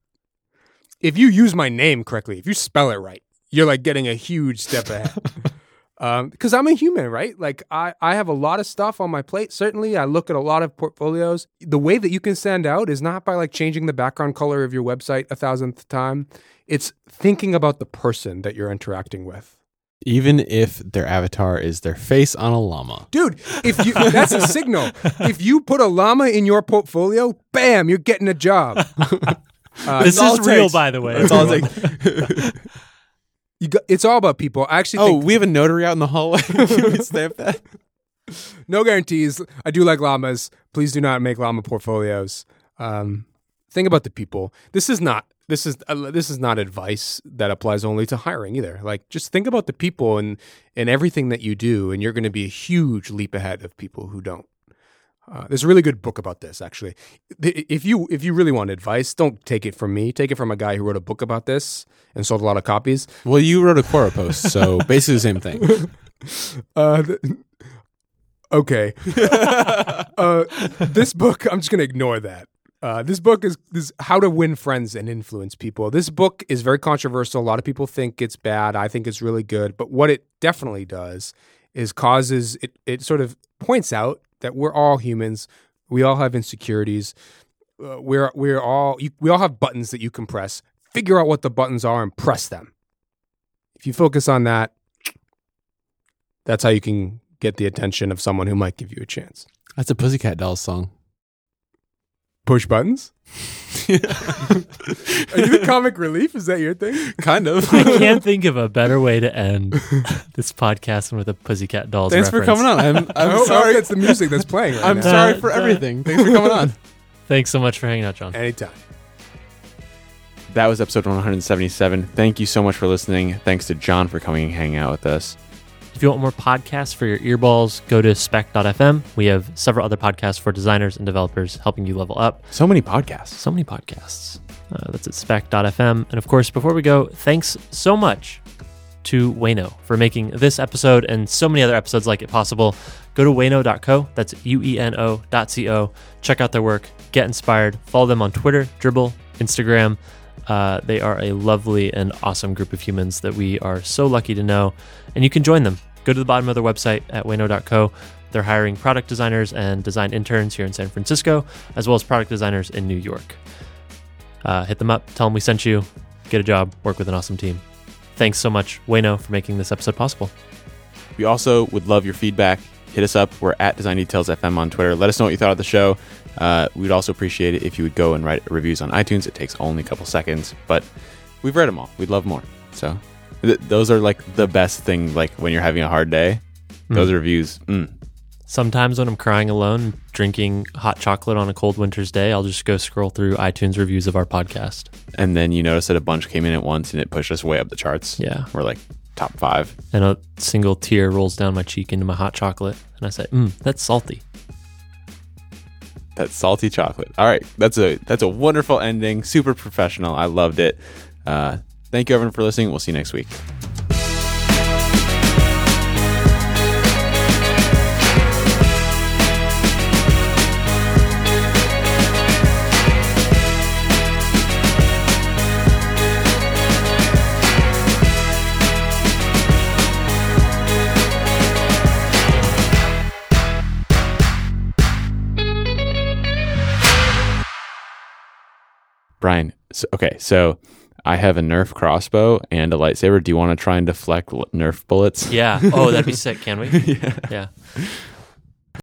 If you use my name correctly, if you spell it right, you're like getting a huge step ahead. Um, because I'm a human, right? Like I, I have a lot of stuff on my plate. Certainly, I look at a lot of portfolios. The way that you can stand out is not by like changing the background color of your website a thousandth time. It's thinking about the person that you're interacting with. Even if their avatar is their face on a llama. Dude, if you that's a signal. If you put a llama in your portfolio, bam, you're getting a job. Uh, this is real, takes. by the way. That's all like. you got, it's all about people. I actually oh, we have a notary out in the hallway. Can we stamp that? no guarantees. I do like llamas. Please do not make llama portfolios. Um, think about the people. This is not this is uh, this is not advice that applies only to hiring either. Like just think about the people and and everything that you do, and you're going to be a huge leap ahead of people who don't. Uh, there's a really good book about this, actually. If you if you really want advice, don't take it from me. Take it from a guy who wrote a book about this and sold a lot of copies. Well, you wrote a Quora post, so basically the same thing. Uh, th- okay. uh, this book, I'm just going to ignore that. Uh, this book is, is How to Win Friends and Influence People. This book is very controversial. A lot of people think it's bad. I think it's really good. But what it definitely does is causes it, it sort of points out that we're all humans. We all have insecurities. Uh, we're we're all you, we all have buttons that you can press. Figure out what the buttons are and press them. If you focus on that, that's how you can get the attention of someone who might give you a chance. That's a Pussycat Dolls song. Push buttons. Are you the comic relief? Is that your thing? Kind of. I can't think of a better way to end this podcast than with a Pussycat Dolls. Thanks for coming on. I'm, I I'm hope, sorry. that's the music that's playing right I'm now. sorry for everything. Thanks for coming on. Thanks so much for hanging out, John. Anytime. That was episode 177. Thank you so much for listening. Thanks to John for coming and hanging out with us. If you want more podcasts for your earballs, go to spec.fm. We have several other podcasts for designers and developers helping you level up. So many podcasts. So many podcasts. Uh, that's at spec.fm. And of course, before we go, thanks so much to Ueno for making this episode and so many other episodes like it possible. Go to ueno.co. That's U E N O dot C O. Check out their work, get inspired, follow them on Twitter, Dribbble, Instagram. Uh, they are a lovely and awesome group of humans that we are so lucky to know. And you can join them. Go to the bottom of their website at ueno.co. They're hiring product designers and design interns here in San Francisco, as well as product designers in New York. Uh, hit them up, tell them we sent you, get a job, work with an awesome team. Thanks so much, Ueno, for making this episode possible. We also would love your feedback. Hit us up. We're at Design Details FM on Twitter. Let us know what you thought of the show. Uh, we'd also appreciate it if you would go and write reviews on iTunes. It takes only a couple seconds, but we've read them all. We'd love more. So th- those are like the best thing. Like when you're having a hard day, those reviews. Mm, Sometimes when I'm crying alone, drinking hot chocolate on a cold winter's day, I'll just go scroll through iTunes reviews of our podcast. and then you notice that a bunch came in at once, and it pushed us way up the charts. Yeah. we're like top five. And a single tear rolls down my cheek into my hot chocolate. And I say, mm, that's salty. That salty chocolate. All right, that's a that's a wonderful ending. Super professional. I loved it. Uh, thank you everyone for listening. We'll see you next week. Brian. So, okay, so I have a Nerf crossbow and a lightsaber. Do you want to try and deflect Nerf bullets? Yeah. Oh, that'd be sick, can we? yeah. Yeah.